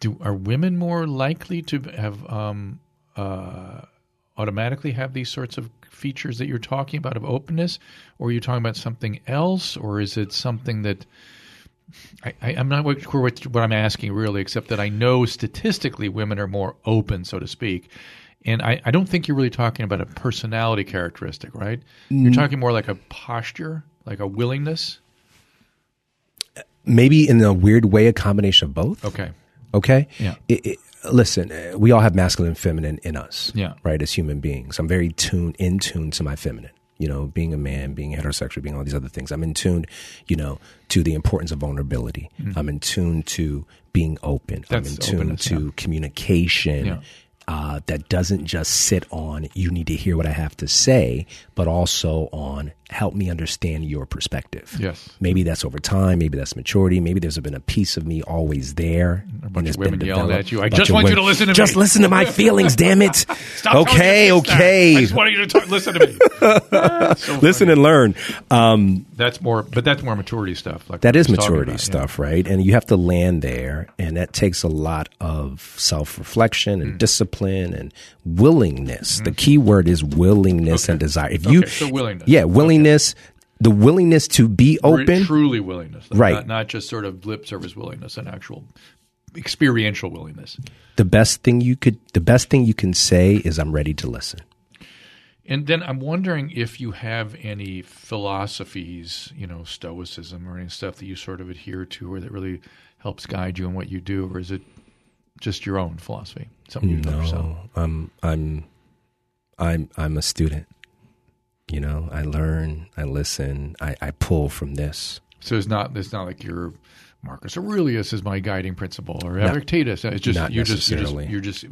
Do are women more likely to have um, uh, automatically have these sorts of features that you're talking about of openness, or are you talking about something else, or is it something that I, I, I'm not sure what, what I'm asking really, except that I know statistically women are more open, so to speak. And I, I don't think you're really talking about a personality characteristic, right? You're mm. talking more like a posture, like a willingness. maybe in a weird way a combination of both Okay. Okay. Yeah. It, it, listen, uh, we all have masculine and feminine in us. Yeah. Right. As human beings, I'm very tuned in tune to my feminine. You know, being a man, being heterosexual, being all these other things. I'm in tune, you know, to the importance of vulnerability. I'm in tune to being open. Mm-hmm. That's I'm in tune openness, to yeah. communication. Yeah. Uh, that doesn't just sit on you need to hear what I have to say, but also on help me understand your perspective. Yes. Maybe that's over time. Maybe that's maturity. Maybe there's been a piece of me always there. A bunch and it's of women been yelling at you. I just want you to listen to me. Just listen to my feelings, damn it. Stop okay, okay. I just want you to talk, listen to me. So listen funny. and learn. Um, That's more, but that's more maturity stuff. Like that is maturity about, yeah. stuff, right? And you have to land there, and that takes a lot of self reflection Mm. and discipline and willingness. The key word is willingness and desire. If you, Okay, so willingness. yeah, willingness, the willingness to be open. truly willingness, though, Right. Not, not just sort of lip service willingness, an actual experiential willingness. The best thing you could, the best thing you can say is, "I'm ready to listen." And then I'm wondering if you have any philosophies, you know, Stoicism or any stuff that you sort of adhere to or that really helps guide you in what you do, or is it just your own philosophy? Something you know yourself? I'm I'm I'm I'm a student. You know, I learn, I listen, I, I pull from this. So it's not it's not like you're Marcus Aurelius is my guiding principle or Epictetus. It's just Not you're just, you're just necessarily. you're just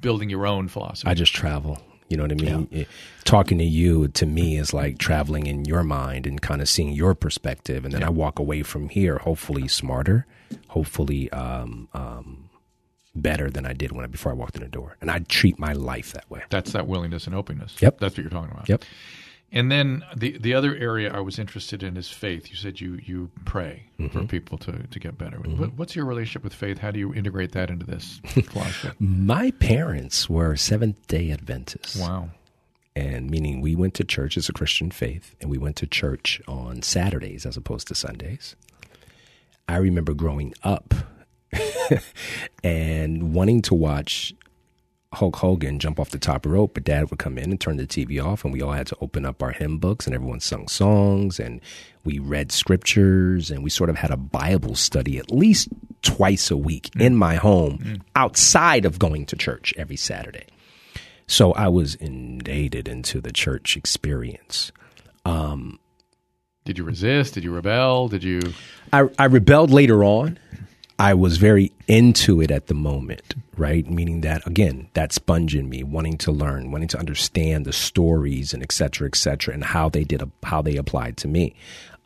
building your own philosophy. I just travel. You know what I mean? It- talking to you to me is like traveling in your mind and kind of seeing your perspective, and then I walk away from here hopefully smarter, hopefully um, um, better than I did when I, before I walked in the door. And I treat my life that way. That's that willingness and openness. Yep. That's what you're talking about. Yep. And then the the other area I was interested in is faith. You said you you pray Mm-hmm. for people to, to get better. What, what's your relationship with faith? How do you integrate that into this philosophy? My parents were Seventh Day Adventists. wow. and meaning we went to church as a Christian faith, and we went to church on Saturdays as opposed to Sundays. I remember growing up and wanting to watch Hulk Hogan jump off the top rope, but dad would come in and turn the TV off, and we all had to open up our hymn books, and everyone sung songs, and we read scriptures, and we sort of had a Bible study at least twice a week mm. in my home mm. outside of going to church every Saturday. So I was indebted into the church experience. Um, Did you resist? Did you rebel? Did you? I, I rebelled later on. I was very into it at the moment, right? Meaning that again, that sponge in me, wanting to learn, wanting to understand the stories and et cetera, et cetera, and how they did, how they applied to me.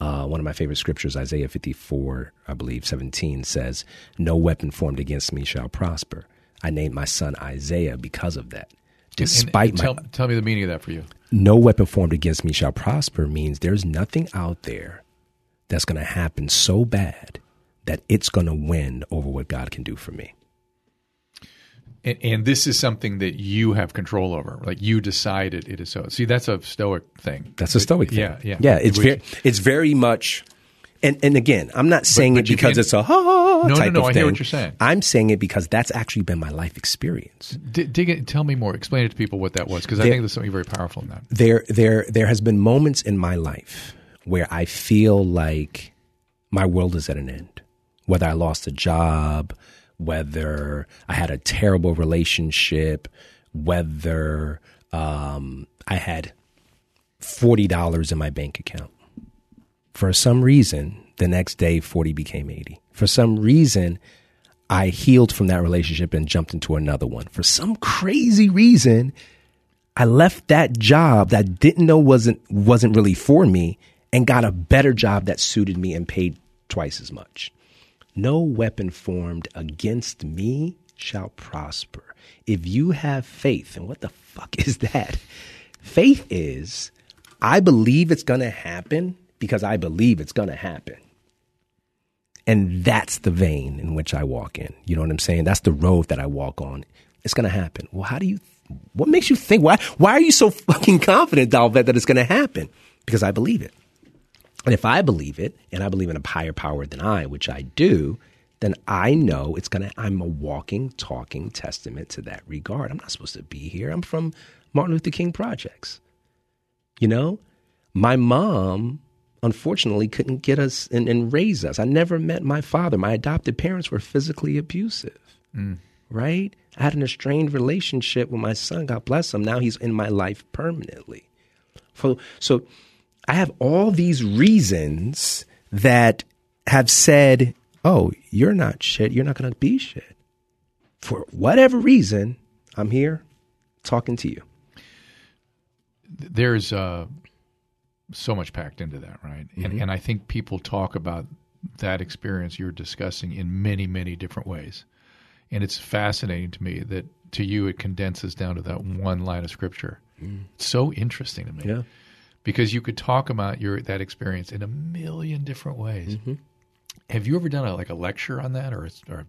Uh, one of my favorite scriptures, Isaiah 54, I believe 17 says, no weapon formed against me shall prosper. I named my son Isaiah because of that. Despite and, my, tell, tell me the meaning of that for you. no weapon formed against me shall prosper means there's nothing out there that's going to happen so bad that it's going to win over what God can do for me. And, and this is something that you have control over. Like you decided it is so. See, that's a stoic thing. That's a stoic thing. Yeah, yeah. Yeah, it's Which- very it's very much and and again, I'm not saying but it because it's a ha No, no, type no, of I thing. hear what you're saying. I'm saying it because that's actually been my life experience. D- dig it. Tell me more. Explain it to people what that was, because I think there's something very powerful in that. there there there has been moments in my life where I feel like my world is at an end. Whether I lost a job, whether I had a terrible relationship, whether um, I had forty dollars in my bank account. For some reason, the next day forty became eighty. For some reason, I healed from that relationship and jumped into another one. For some crazy reason, I left that job that I didn't know wasn't wasn't really for me and got a better job that suited me and paid twice as much. No weapon formed against me shall prosper. If you have faith, and what the fuck is that? Faith is I believe it's going to happen because I believe it's going to happen. And that's the vein in which I walk in. You know what I'm saying? That's the road that I walk on. It's going to happen. Well, how do you, what makes you think, why, why are you so fucking confident, Dolvett, that it's going to happen? Because I believe it. And if I believe it, and I believe in a higher power than I, which I do, then I know it's to, I'm a walking, talking testament to that regard. I'm not supposed to be here. I'm from Martin Luther King Projects. You know, my mom unfortunately couldn't get us and, and raise us. I never met my father. My adopted parents were physically abusive, mm. right? I had an estranged relationship with my son. God bless him. Now he's in my life permanently. So, so I have all these reasons that have said, oh, you're not shit. You're not going to be shit. For whatever reason, I'm here talking to you. There's uh, so much packed into that, right? Mm-hmm. And, and I think people talk about that experience you're discussing in many, many different ways. And it's fascinating to me that to you it condenses down to that one line of scripture. It's so interesting to me. Mm. Yeah. Because you could talk about your that experience in a million different ways. Mm-hmm. Have you ever done a, like a lecture on that, or a, or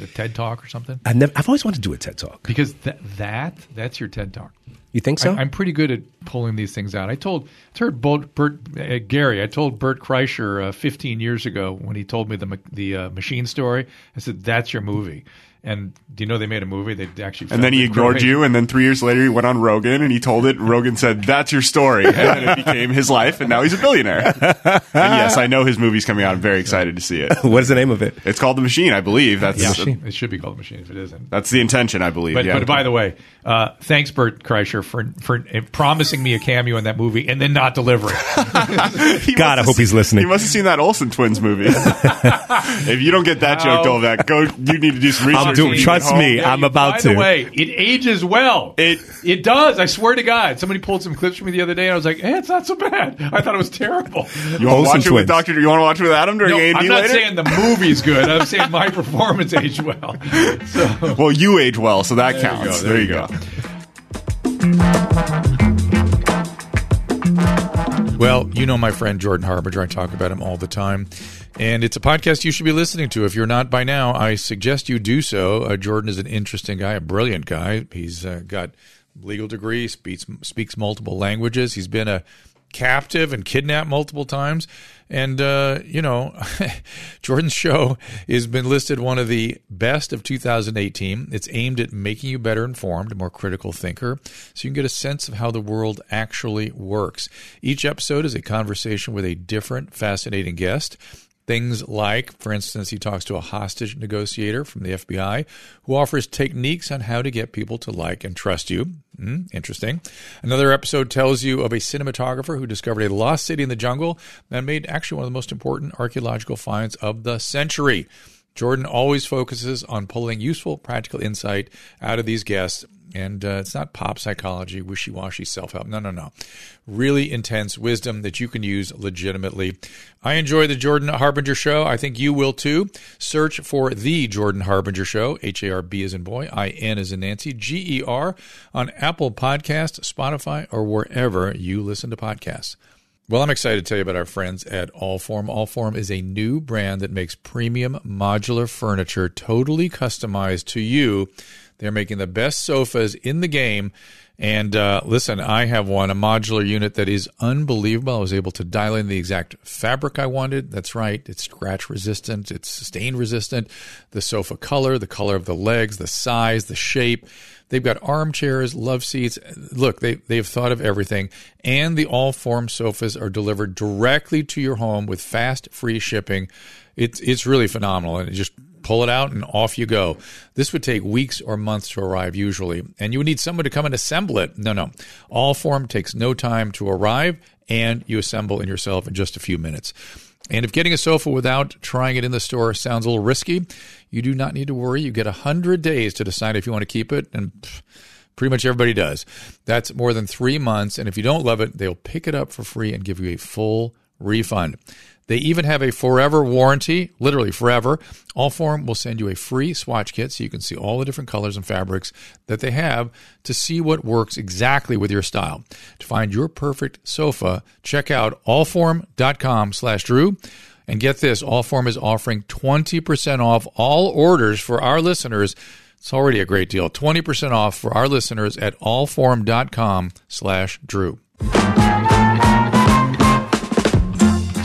a TED talk or something? I've never. I've always wanted to do a TED talk. Because that that that's your TED talk. You think so? I, am pretty good at pulling these things out. I told, I told Bert, Bert uh, Gary, I told Bert Kreischer uh, 15 years ago when he told me the the uh, machine story. I said, "That's your movie," And do you know they made a movie? They actually And then he ignored growing- you, and then three years later he went on Rogan and he told it. And Rogan said, "That's your story," and then it became his life, and now he's a billionaire. and yes, I know his movie's coming out. I'm very excited to see it. what is the name of it? It's called The Machine, I believe. That's Yeah, it should be called The Machine if it isn't. that's the intention, I believe. But, yeah. but by the way, uh, thanks, Bert Kreischer, for for promising me a cameo in that movie and then not delivering. God, I hope have- he's listening. He must have seen that Olsen Twins movie. if you don't get that joke, How- Dovak, go. You need to do some research. I'm doing- when you trust me, Yeah, I'm you- about by to. By the way, it ages well. It- it does. I swear to God. Somebody pulled some clips for me the other day, and I was like, "Eh, it's not so bad." I thought it was terrible. You want to watch it with Doctor? You want to watch it with Adam during No, A I'm not later? saying the movie's good. I'm saying my performance aged well. So well, you age well, so that There you counts. go, there, there you you go. go. Well, you know my friend Jordan Harbinger. I talk about him all the time. And it's a podcast you should be listening to. If you're not by now, I suggest you do so. Uh, Jordan is an interesting guy, a brilliant guy. He's uh, got legal degree, speaks speaks multiple languages. He's been a captive and kidnapped multiple times. And, uh, you know, Jordan's show has been listed one of the best of 2018. It's aimed at making you better informed, a more critical thinker, so you can get a sense of how the world actually works. Each episode is a conversation with a different, fascinating guest. Things like, for instance, he talks to a hostage negotiator from the FBI who offers techniques on how to get people to like and trust you. Mm, interesting. Another episode tells you of a cinematographer who discovered a lost city in the jungle and made actually one of the most important archaeological finds of the century. Jordan always focuses on pulling useful, practical insight out of these guests. And uh, it's not pop psychology, wishy washy self help. No, no, no. Really intense wisdom that you can use legitimately. I enjoy the Jordan Harbinger Show. I think you will too. Search for The Jordan Harbinger Show, H A R B as in boy, I N as in Nancy, G E R, on Apple Podcast, Spotify, or wherever you listen to podcasts. Well, I'm excited to tell you about our friends at Allform. Allform is a new brand that makes premium modular furniture totally customized to you. They're making the best sofas in the game. And uh, listen, I have one, a modular unit that is unbelievable. I was able to dial in the exact fabric I wanted. That's right. It's scratch resistant, it's stain resistant. The sofa color, the color of the legs, the size, the shape. They've got armchairs, love seats. Look, they, they've thought of everything. And the Allform sofas are delivered directly to your home with fast, free shipping. It's, it's really phenomenal. And it just pull it out and off you go. This would take weeks or months to arrive usually. And you would need someone to come and assemble it. No, no. Allform takes no time to arrive and you assemble it yourself in just a few minutes. And if getting a sofa without trying it in the store sounds a little risky, you do not need to worry. You get 100 days to decide if you want to keep it, and pretty much everybody does. That's more than three months, and if you don't love it, they'll pick it up for free and give you a full refund. They even have a forever warranty, literally forever. Allform will send you a free swatch kit so you can see all the different colors and fabrics that they have to see what works exactly with your style. To find your perfect sofa, check out allform.com slash Drew. And get this, Allform is offering 20% off all orders for our listeners. It's already a great deal. 20% off for our listeners at allform.com slash Drew.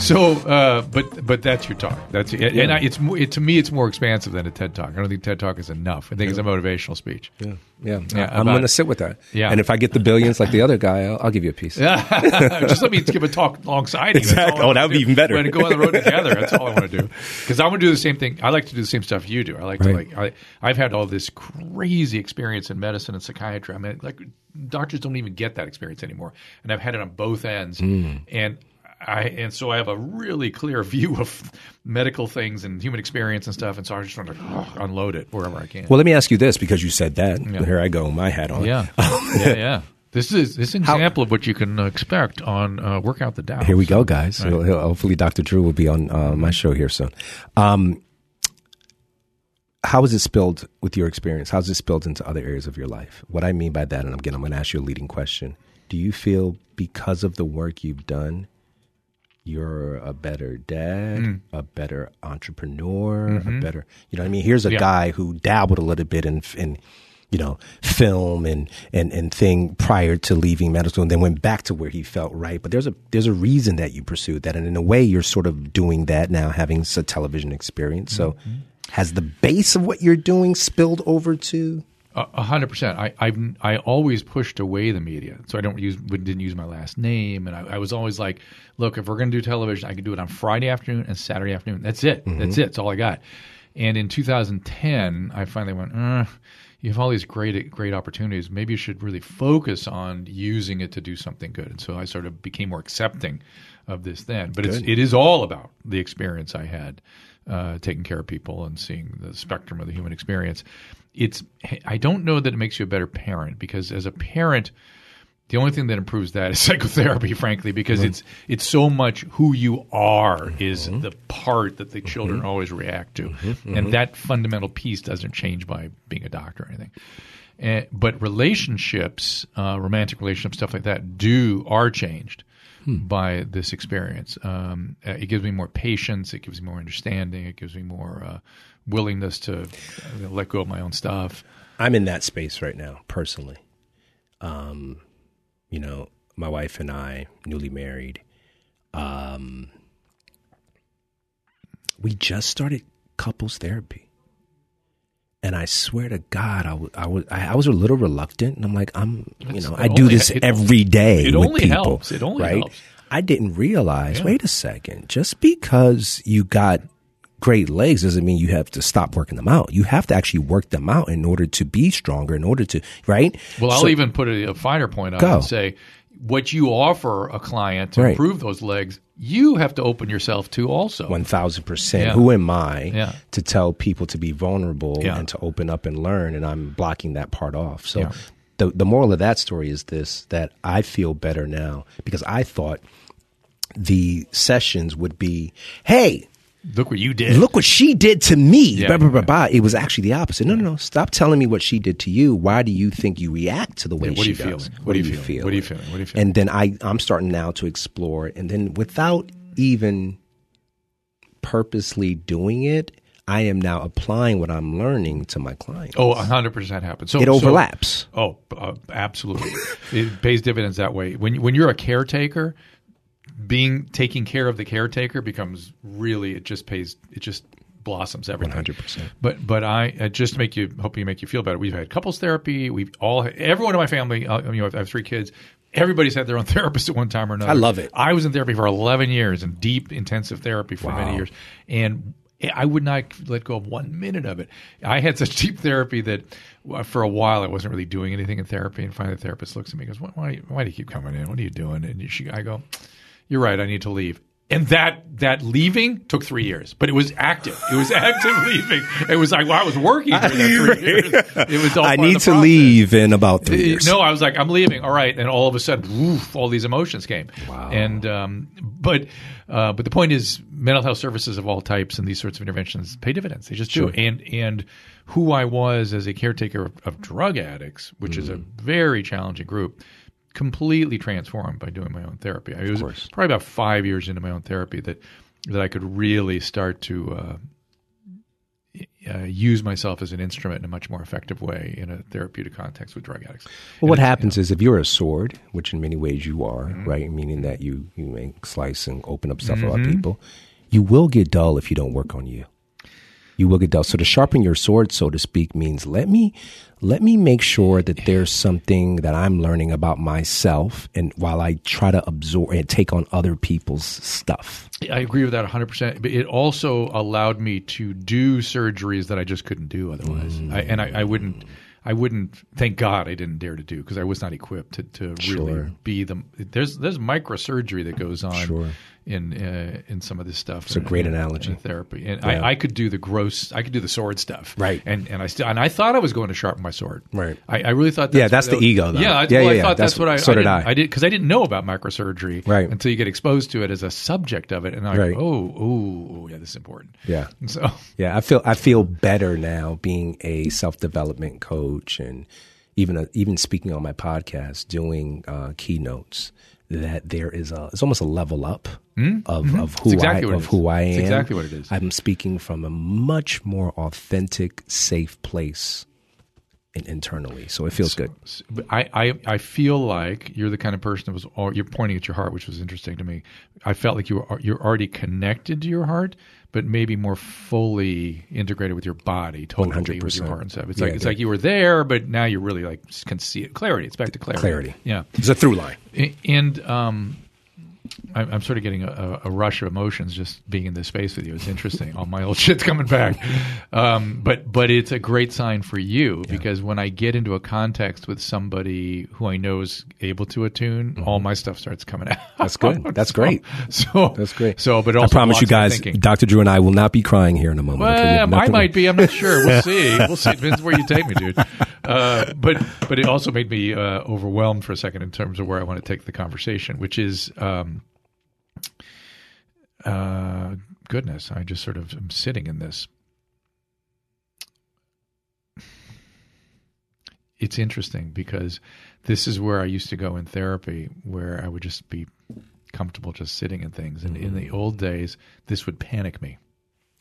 So, uh, but but that's your talk. That's it. and I, it's it, to me, it's more expansive than a TED talk. I don't think TED talk is enough. I think it's a motivational speech. Yeah, yeah. Yeah, I'm going to sit with that. Yeah. and if I get the billions like the other guy, I'll, I'll give you a piece. Just let me give a talk alongside you. That's all I Exactly. Oh, that would be even better. We're going to go on the road together. That's all I want to do. Because I want to do the same thing. I like to do the same stuff you do. I like Right. to like. I, I've had all this crazy experience in medicine and psychiatry. I mean, like doctors don't even get that experience anymore, and I've had it on both ends. Mm. And I and so I have a really clear view of medical things and human experience and stuff. And so I just want to unload it wherever I can. Well, let me ask you this because you said that. Here I go, my hat on. yeah, yeah, yeah. This is this is an example of what you can uh, expect on uh, Work Out the Doubt. Here we go, guys. He'll- he'll- hopefully, Dr. Drew will be on uh, my show here soon. Um, how is it spilled with your experience? How is it spilled into other areas of your life? What I mean by that, and again, I'm going to ask you a leading question. Do you feel because of the work you've done, you're a better dad, Mm. a better entrepreneur, a better, you know what I mean? Here's a Mm-hmm. Yeah. guy who dabbled a little bit in, in you know, film and, and, and thing prior to leaving medical school and then went back to where he felt right. But there's a, there's a reason that you pursued that. And in a way, you're sort of doing that now, having a television experience. So Has the base of what you're doing spilled over to? A hundred percent. I I've, I always pushed away the media, so I don't use didn't use my last name, and I, I was always like, look, if we're going to do television, I can do it on Friday afternoon and Saturday afternoon. That's it. That's it. That's all I got. And in 2010, I finally went. Uh, you have all these great great opportunities. Maybe you should really focus on using it to do something good. And so I sort of became more accepting of this then. But it's, it is all about the experience I had uh, taking care of people and seeing the spectrum of the human experience. It's I don't know that it makes you a better parent because as a parent, the only thing that improves that is psychotherapy, frankly, because it's it's so much who you are is the part that the children always react to, and that fundamental piece doesn't change by being a doctor or anything. Eh, but relationships, uh, romantic relationships, stuff like that, do are changed by this experience. Um, uh, it gives me more patience. It gives me more understanding. It gives me more uh, willingness to uh, let go of my own stuff. I'm in that space right now, personally. Um, you know, my wife and I, newly married, um, we just started couples therapy. And I swear to God, I wa- I was I, was a little reluctant, and I'm like, I'm, you know, I do this it- every day. it with only people, helps. It only right? helps. I didn't realize. Yeah. Wait a second, just because you got great legs doesn't mean you have to stop working them out. You have to actually work them out in order to be stronger. In order to right. Well, I'll So- even put a, a finer point on it and say what you offer a client to Right. improve those legs, you have to open yourself to also. One thousand percent. Yeah. Who am I Yeah. to tell people to be vulnerable Yeah. and to open up and learn? And I'm blocking that part off. So, the the moral of that story is this: that I feel better now because I thought the sessions would be, hey. Look what you did. Look what she did to me. Yeah, Blah, blah, blah, blah. It was actually the opposite. No, no, no. Stop telling me what she did to you. Why do you think you react to the way Yeah, what she are you does? feeling? What are you feeling? What are you feeling? What are you feeling? And then I, I'm starting now to explore. And then without even purposely doing it, I am now applying what I'm learning to my clients. Oh, 100% happens. So it so- overlaps. oh, uh, absolutely. it pays dividends that way. When when you're a caretaker, being taking care of the caretaker becomes really it just pays it just blossoms everything. 100%. But but I uh, just to make you hoping you make you feel better. We've had couples therapy. We've all everyone in my family. Uh, you know, I have three kids. Everybody's had their own therapist at one time or another. I love it. I was in therapy for 11 years and deep intensive therapy for many years, and I would not let go of one minute of it. I had such deep therapy that uh, for a while I wasn't really doing anything in therapy. And finally, the therapist looks at me and goes, "Why, why, why do you keep coming in? What are you doing?" And she, I go, "You're right. I need to leave." And that that leaving took three years, but it was active. It was active leaving. It was like well, I was working for that three years. It was all I need to process. leave in about three Uh, years. No, I was like, I'm leaving. All right, and all of a sudden, woof, all these emotions came. Wow. And um, but uh, but the point is, mental health services of all types and these sorts of interventions pay dividends. They just do. And and who I was as a caretaker of, of drug addicts, which is a very challenging group, completely transformed by doing my own therapy. I was probably about five years into my own therapy that that I could really start to. Uh, uh, use myself as an instrument in a much more effective way in a therapeutic context with drug addicts. Well, what And it's- happens is if you're a sword, which in many ways you are, Mm-hmm. right? Meaning that you you may slice and open up stuff about people, you will get dull if you don't work on you. You will get dull. So to sharpen your sword, so to speak, means let me let me make sure that there's something that I'm learning about myself, and while I try to absorb and take on other people's stuff. I agree with that 100%. But it also allowed me to do surgeries that I just couldn't do otherwise. I, and I, I wouldn't. I wouldn't. Thank God I didn't dare to do because I was not equipped to, to really Sure. be the. There's there's microsurgery that goes on Sure. In uh, in some of this stuff. It's a great analogy. therapy, and Yeah. I, I could do the gross. I could do the sword stuff, Right. And and I still and I thought I was going to sharpen my sword, Right. I, I really thought. That's Yeah, that's the ego, though. Yeah, I, Yeah, well, yeah, I thought that's, That's- what I. so I did I. I did because I didn't know about microsurgery Right. until you get exposed to it as a subject of it, and I'm Right. like, oh, oh, oh, yeah, this is important. Yeah. And so Yeah, I feel I feel better now being a self development coach and even even speaking on my podcast, doing uh, keynotes. That there is a it's almost a level up hmm? of, mm-hmm. of who exactly I of who I am. It's exactly what it is. I'm speaking from a much more authentic, safe place in, internally. So it feels good. But I, I, I feel like you're the kind of person that was, or you're pointing at your heart, which was interesting to me. I felt like you were, you're already connected to your heart, but maybe more fully integrated with your body, totally with your 100%. heart and stuff. It's Yeah, like, it's like you were there, but now you really like can see it. Clarity. It's back to clarity. Clarity. Yeah. It's a through line. And um, I'm, I'm sort of getting a, a rush of emotions just being in this space with you. It's interesting. All my old shit's coming back. Um, but but it's a great sign for you because when I get into a context with somebody who I know is able to attune, all my stuff starts coming out. Mm-hmm. That's good. That's So- great. So That's great. So, but I promise you guys. Dr. Drew and I will not be crying here in a moment. Well, I might be. I'm not sure. We'll see. We'll see. Depends where you take me, dude. Uh, but but it also made me uh, overwhelmed for a second in terms of where I want to take the conversation, which is um, uh, goodness. I just sort of am sitting in this. It's interesting because this is where I used to go in therapy, where I would just be comfortable just sitting in things. And in the old days, this would panic me.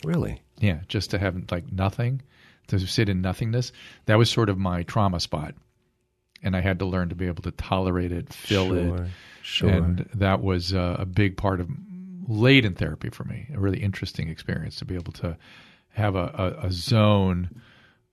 Really? Yeah, just to have like nothing, to sit in nothingness. That was sort of my trauma spot. And I had to learn to be able to tolerate it, feel Sure, it. sure. And that was uh, a big part of late in therapy for me, a really interesting experience to be able to have a, a, a zone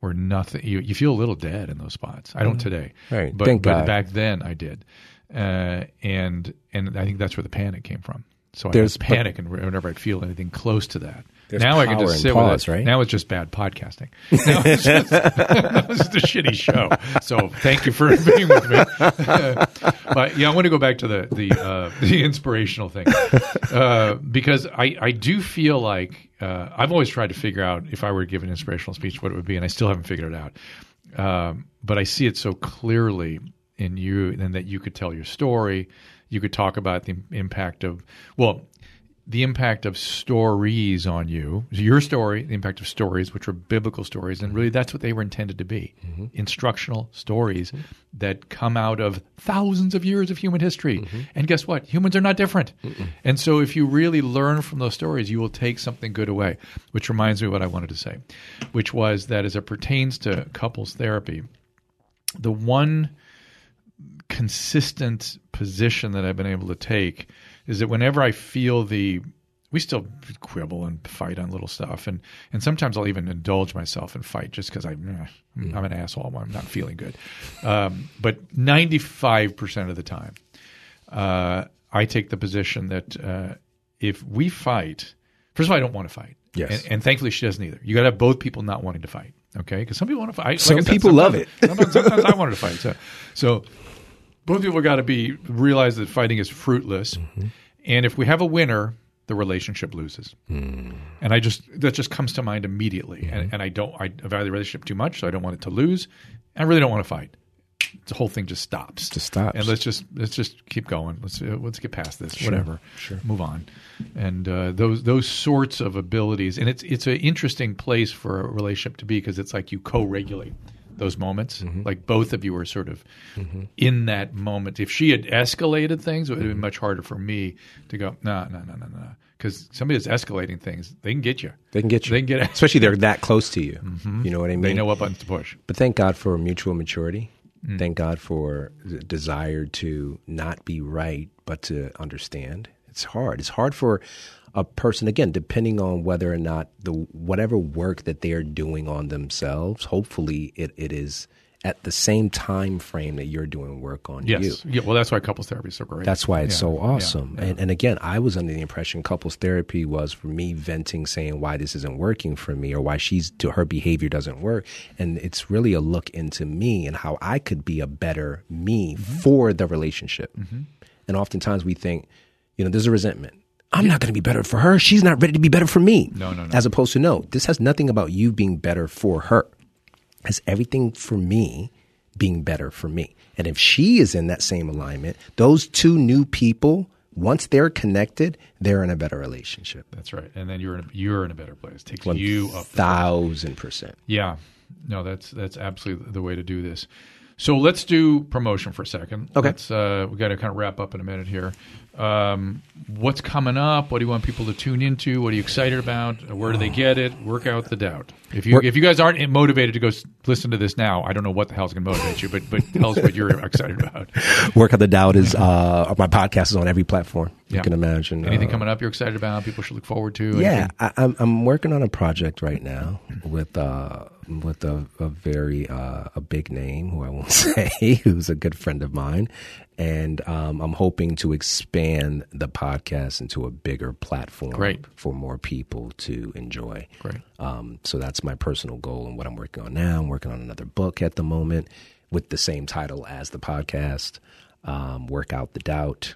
where nothing, you, you feel a little dead in those spots. I don't today. Mm-hmm. Right. But, Thank but God. back then I did. Uh, and and I think that's where the panic came from. So I There's- panic and whenever I'd feel anything close to that. There's now I can just sit pause, with it. right? Now it's just bad podcasting. Now it's just, just a shitty show. So thank you for being with me. but yeah, I want to go back to the the uh, the inspirational thing uh, because I I do feel like uh, I've always tried to figure out if I were to give an inspirational speech what it would be, and I still haven't figured it out. Um, but I see it so clearly in you, and that you could tell your story. You could talk about the impact of well the impact of stories on you, your story, the impact of stories, which were biblical stories, and really that's what they were intended to be mm-hmm. instructional stories mm-hmm. that come out of thousands of years of human history. Mm-hmm. And guess what? Humans are not different. And so if you really learn from those stories, you will take something good away, which reminds me of what I wanted to say, which was that as it pertains to couples therapy, the one consistent position that I've been able to take is that whenever I feel the we still quibble and fight on little stuff and and sometimes I'll even indulge myself and fight just because I'm I'm an asshole when I'm not feeling good. Um, but 95 percent of the time, uh, I take the position that uh, if we fight, first of all, I don't want to fight. Yes. and, and thankfully she doesn't either. You got to have both people not wanting to fight. Okay, because some people want to fight. Some I said, people love it. Sometimes, sometimes I wanted to fight. So, so both people got to be realize that fighting is fruitless, Mm-hmm. and if we have a winner, the relationship loses. Mm. And I just that just comes to mind immediately, Mm-hmm. and, and I don't I value the relationship too much, so I don't want it to lose. I really don't want to fight. The whole thing just stops. Just stops. And let's just let's just keep going. Let's uh, let's get past this. Whatever. Sure. Move on. And uh, those those sorts of abilities, and it's it's an interesting place for a relationship to be because it's like you co-regulate those moments. Mm-hmm. Like both of you are sort of in that moment. If she had escalated things, it would have Mm-hmm. been much harder for me to go, no, no, no, no, no. Because somebody that's escalating things, they can get you. They can get you. They can get Especially they're that close to you. You know what I mean? They know what buttons to push. But thank God for mutual maturity. Mm. Thank God for the desire to not be right, but to understand. It's hard. It's hard for a person again, depending on whether or not the whatever work that they are doing on themselves. Hopefully, it, it is at the same time frame that you're doing work on you. Yes. Yeah. Well, that's why couples therapy is so great. That's why it's Yeah, so awesome. yeah. And, and again, I was under the impression couples therapy was for me venting, saying why this isn't working for me or why she's to her behavior doesn't work. And it's really a look into me and how I could be a better me Mm-hmm. for the relationship. And oftentimes we think, you know, there's a resentment. I'm not going to be better for her. She's not ready to be better for me. No, no, no. As opposed to no, this has nothing about you being better for her. It has everything for me being better for me. And if she is in that same alignment, those two new people, once they're connected, they're in a better relationship. That's right. And then you're in a, you're in a better place. Takes One you up. thousand percent. Yeah. No, that's that's absolutely the way to do this. So let's do promotion for a second. Okay. Let's, uh, we got to kind of wrap up in a minute here. Um, what's coming up? What do you want people to tune into? What are you excited about? Where do they get it? Work out the doubt. If you if you guys aren't motivated to go s- listen to this now, I don't know what the hell's going to motivate you, but but tell us what you're excited about. Work out the Doubt is uh, my podcast is on every platform you Yeah. can imagine. Anything Uh, coming up you're excited about? People should look forward to. Yeah, Anything? I, I'm I'm working on a project right now with uh with a, a very uh, a big name who I won't say, who's a good friend of mine, and um, I'm hoping to expand the podcast into a bigger platform Great. for more people to enjoy. Great. Um, so that's my personal goal and what I'm working on now. I'm working on another book at the moment with the same title as the podcast, um, Work Out the Doubt.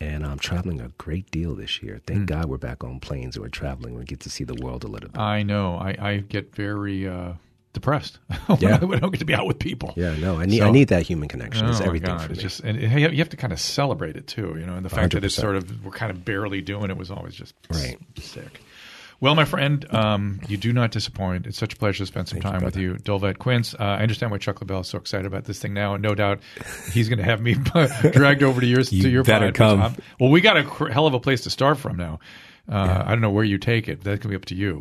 And I'm traveling a great deal this year. Thank Hmm. God we're back on planes and we're traveling. We get to see the world a little bit. I know. I, I get very uh, depressed when, Yeah. I, when I don't get to be out with people. yeah, no, I need So- I need that human connection. Oh it's my everything God! for It's me. just and it, you have to kind of celebrate it too, you know. And the fact that it's sort of we're kind of barely doing it was always just Right. sick. Well, my friend, um, you do not disappoint. It's such a pleasure to spend some time with you, Dolvett Quince. Uh, I understand why Chuck LaBelle is so excited about this thing now, and no doubt he's going to have me dragged over to yours You to your better pod. come. Um, well, we got a cr- hell of a place to start from now. Uh, I don't know where you take it. That can be up to you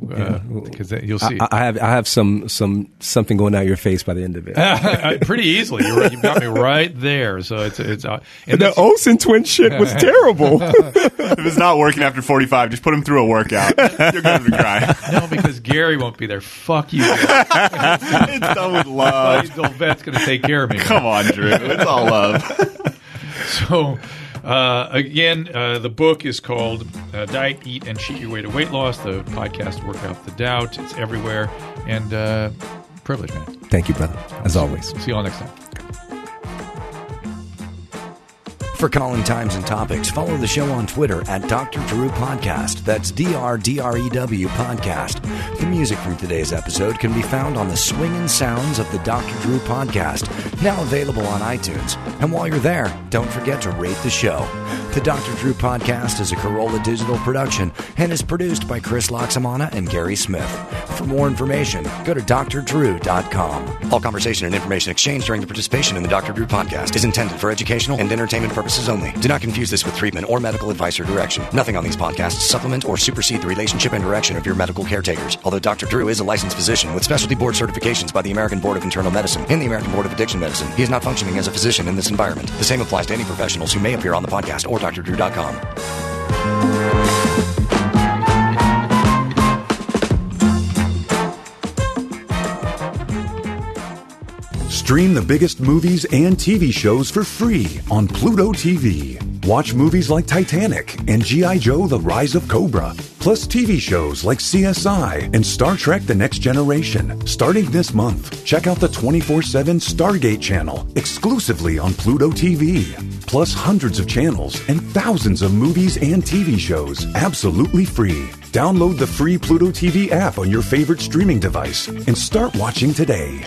because you'll see. I, I have I have some some something going out your face by the end of it. Uh, pretty easily. You're right. You've got me right there. So it's it's uh, and the that's- Olsen twin shit was terrible. If it's not working after 45, just put him through a workout. You're going to cry. No, because Gary won't be there. Fuck you. It's done with love. Dolvett's going to take care of me. Come on, Drew. It's all love. So, uh, again, uh, the book is called uh, Diet, Eat, and Cheat Your Way to Weight Loss. The podcast, Work Out the Doubt. It's everywhere. And uh, privilege, man. Thank you, brother. As always. See you all next time. For calling times and topics, follow the show on Twitter at Dr. Drew Podcast. That's D R D R E W Podcast. The music from today's episode can be found on the swinging sounds of the Dr. Drew Podcast, now available on iTunes. And while you're there, don't forget to rate the show. The Dr. Drew Podcast is a Carolla Digital production and is produced by Chris Laxamana and Gary Smith. For more information, go to drdrew.com. All conversation and information exchanged during the participation in the Dr. Drew podcast is intended for educational and entertainment purposes only. Do not confuse this with treatment or medical advice or direction. Nothing on these podcasts supplement or supersede the relationship and direction of your medical caretakers. Although Dr. Drew is a licensed physician with specialty board certifications by the American Board of Internal Medicine and the American Board of Addiction Medicine, he is not functioning as a physician in this environment. The same applies to any professionals who may appear on the podcast or drdrew.com. Stream the biggest movies and TV shows for free on Pluto TV. Watch movies like Titanic and G.I. Joe The Rise of Cobra, plus TV shows like CSI and Star Trek The Next Generation. Starting this month, check out the 24 7 Stargate channel exclusively on Pluto TV. Plus hundreds of channels and thousands of movies and TV shows absolutely free. Download the free Pluto TV app on your favorite streaming device and start watching today.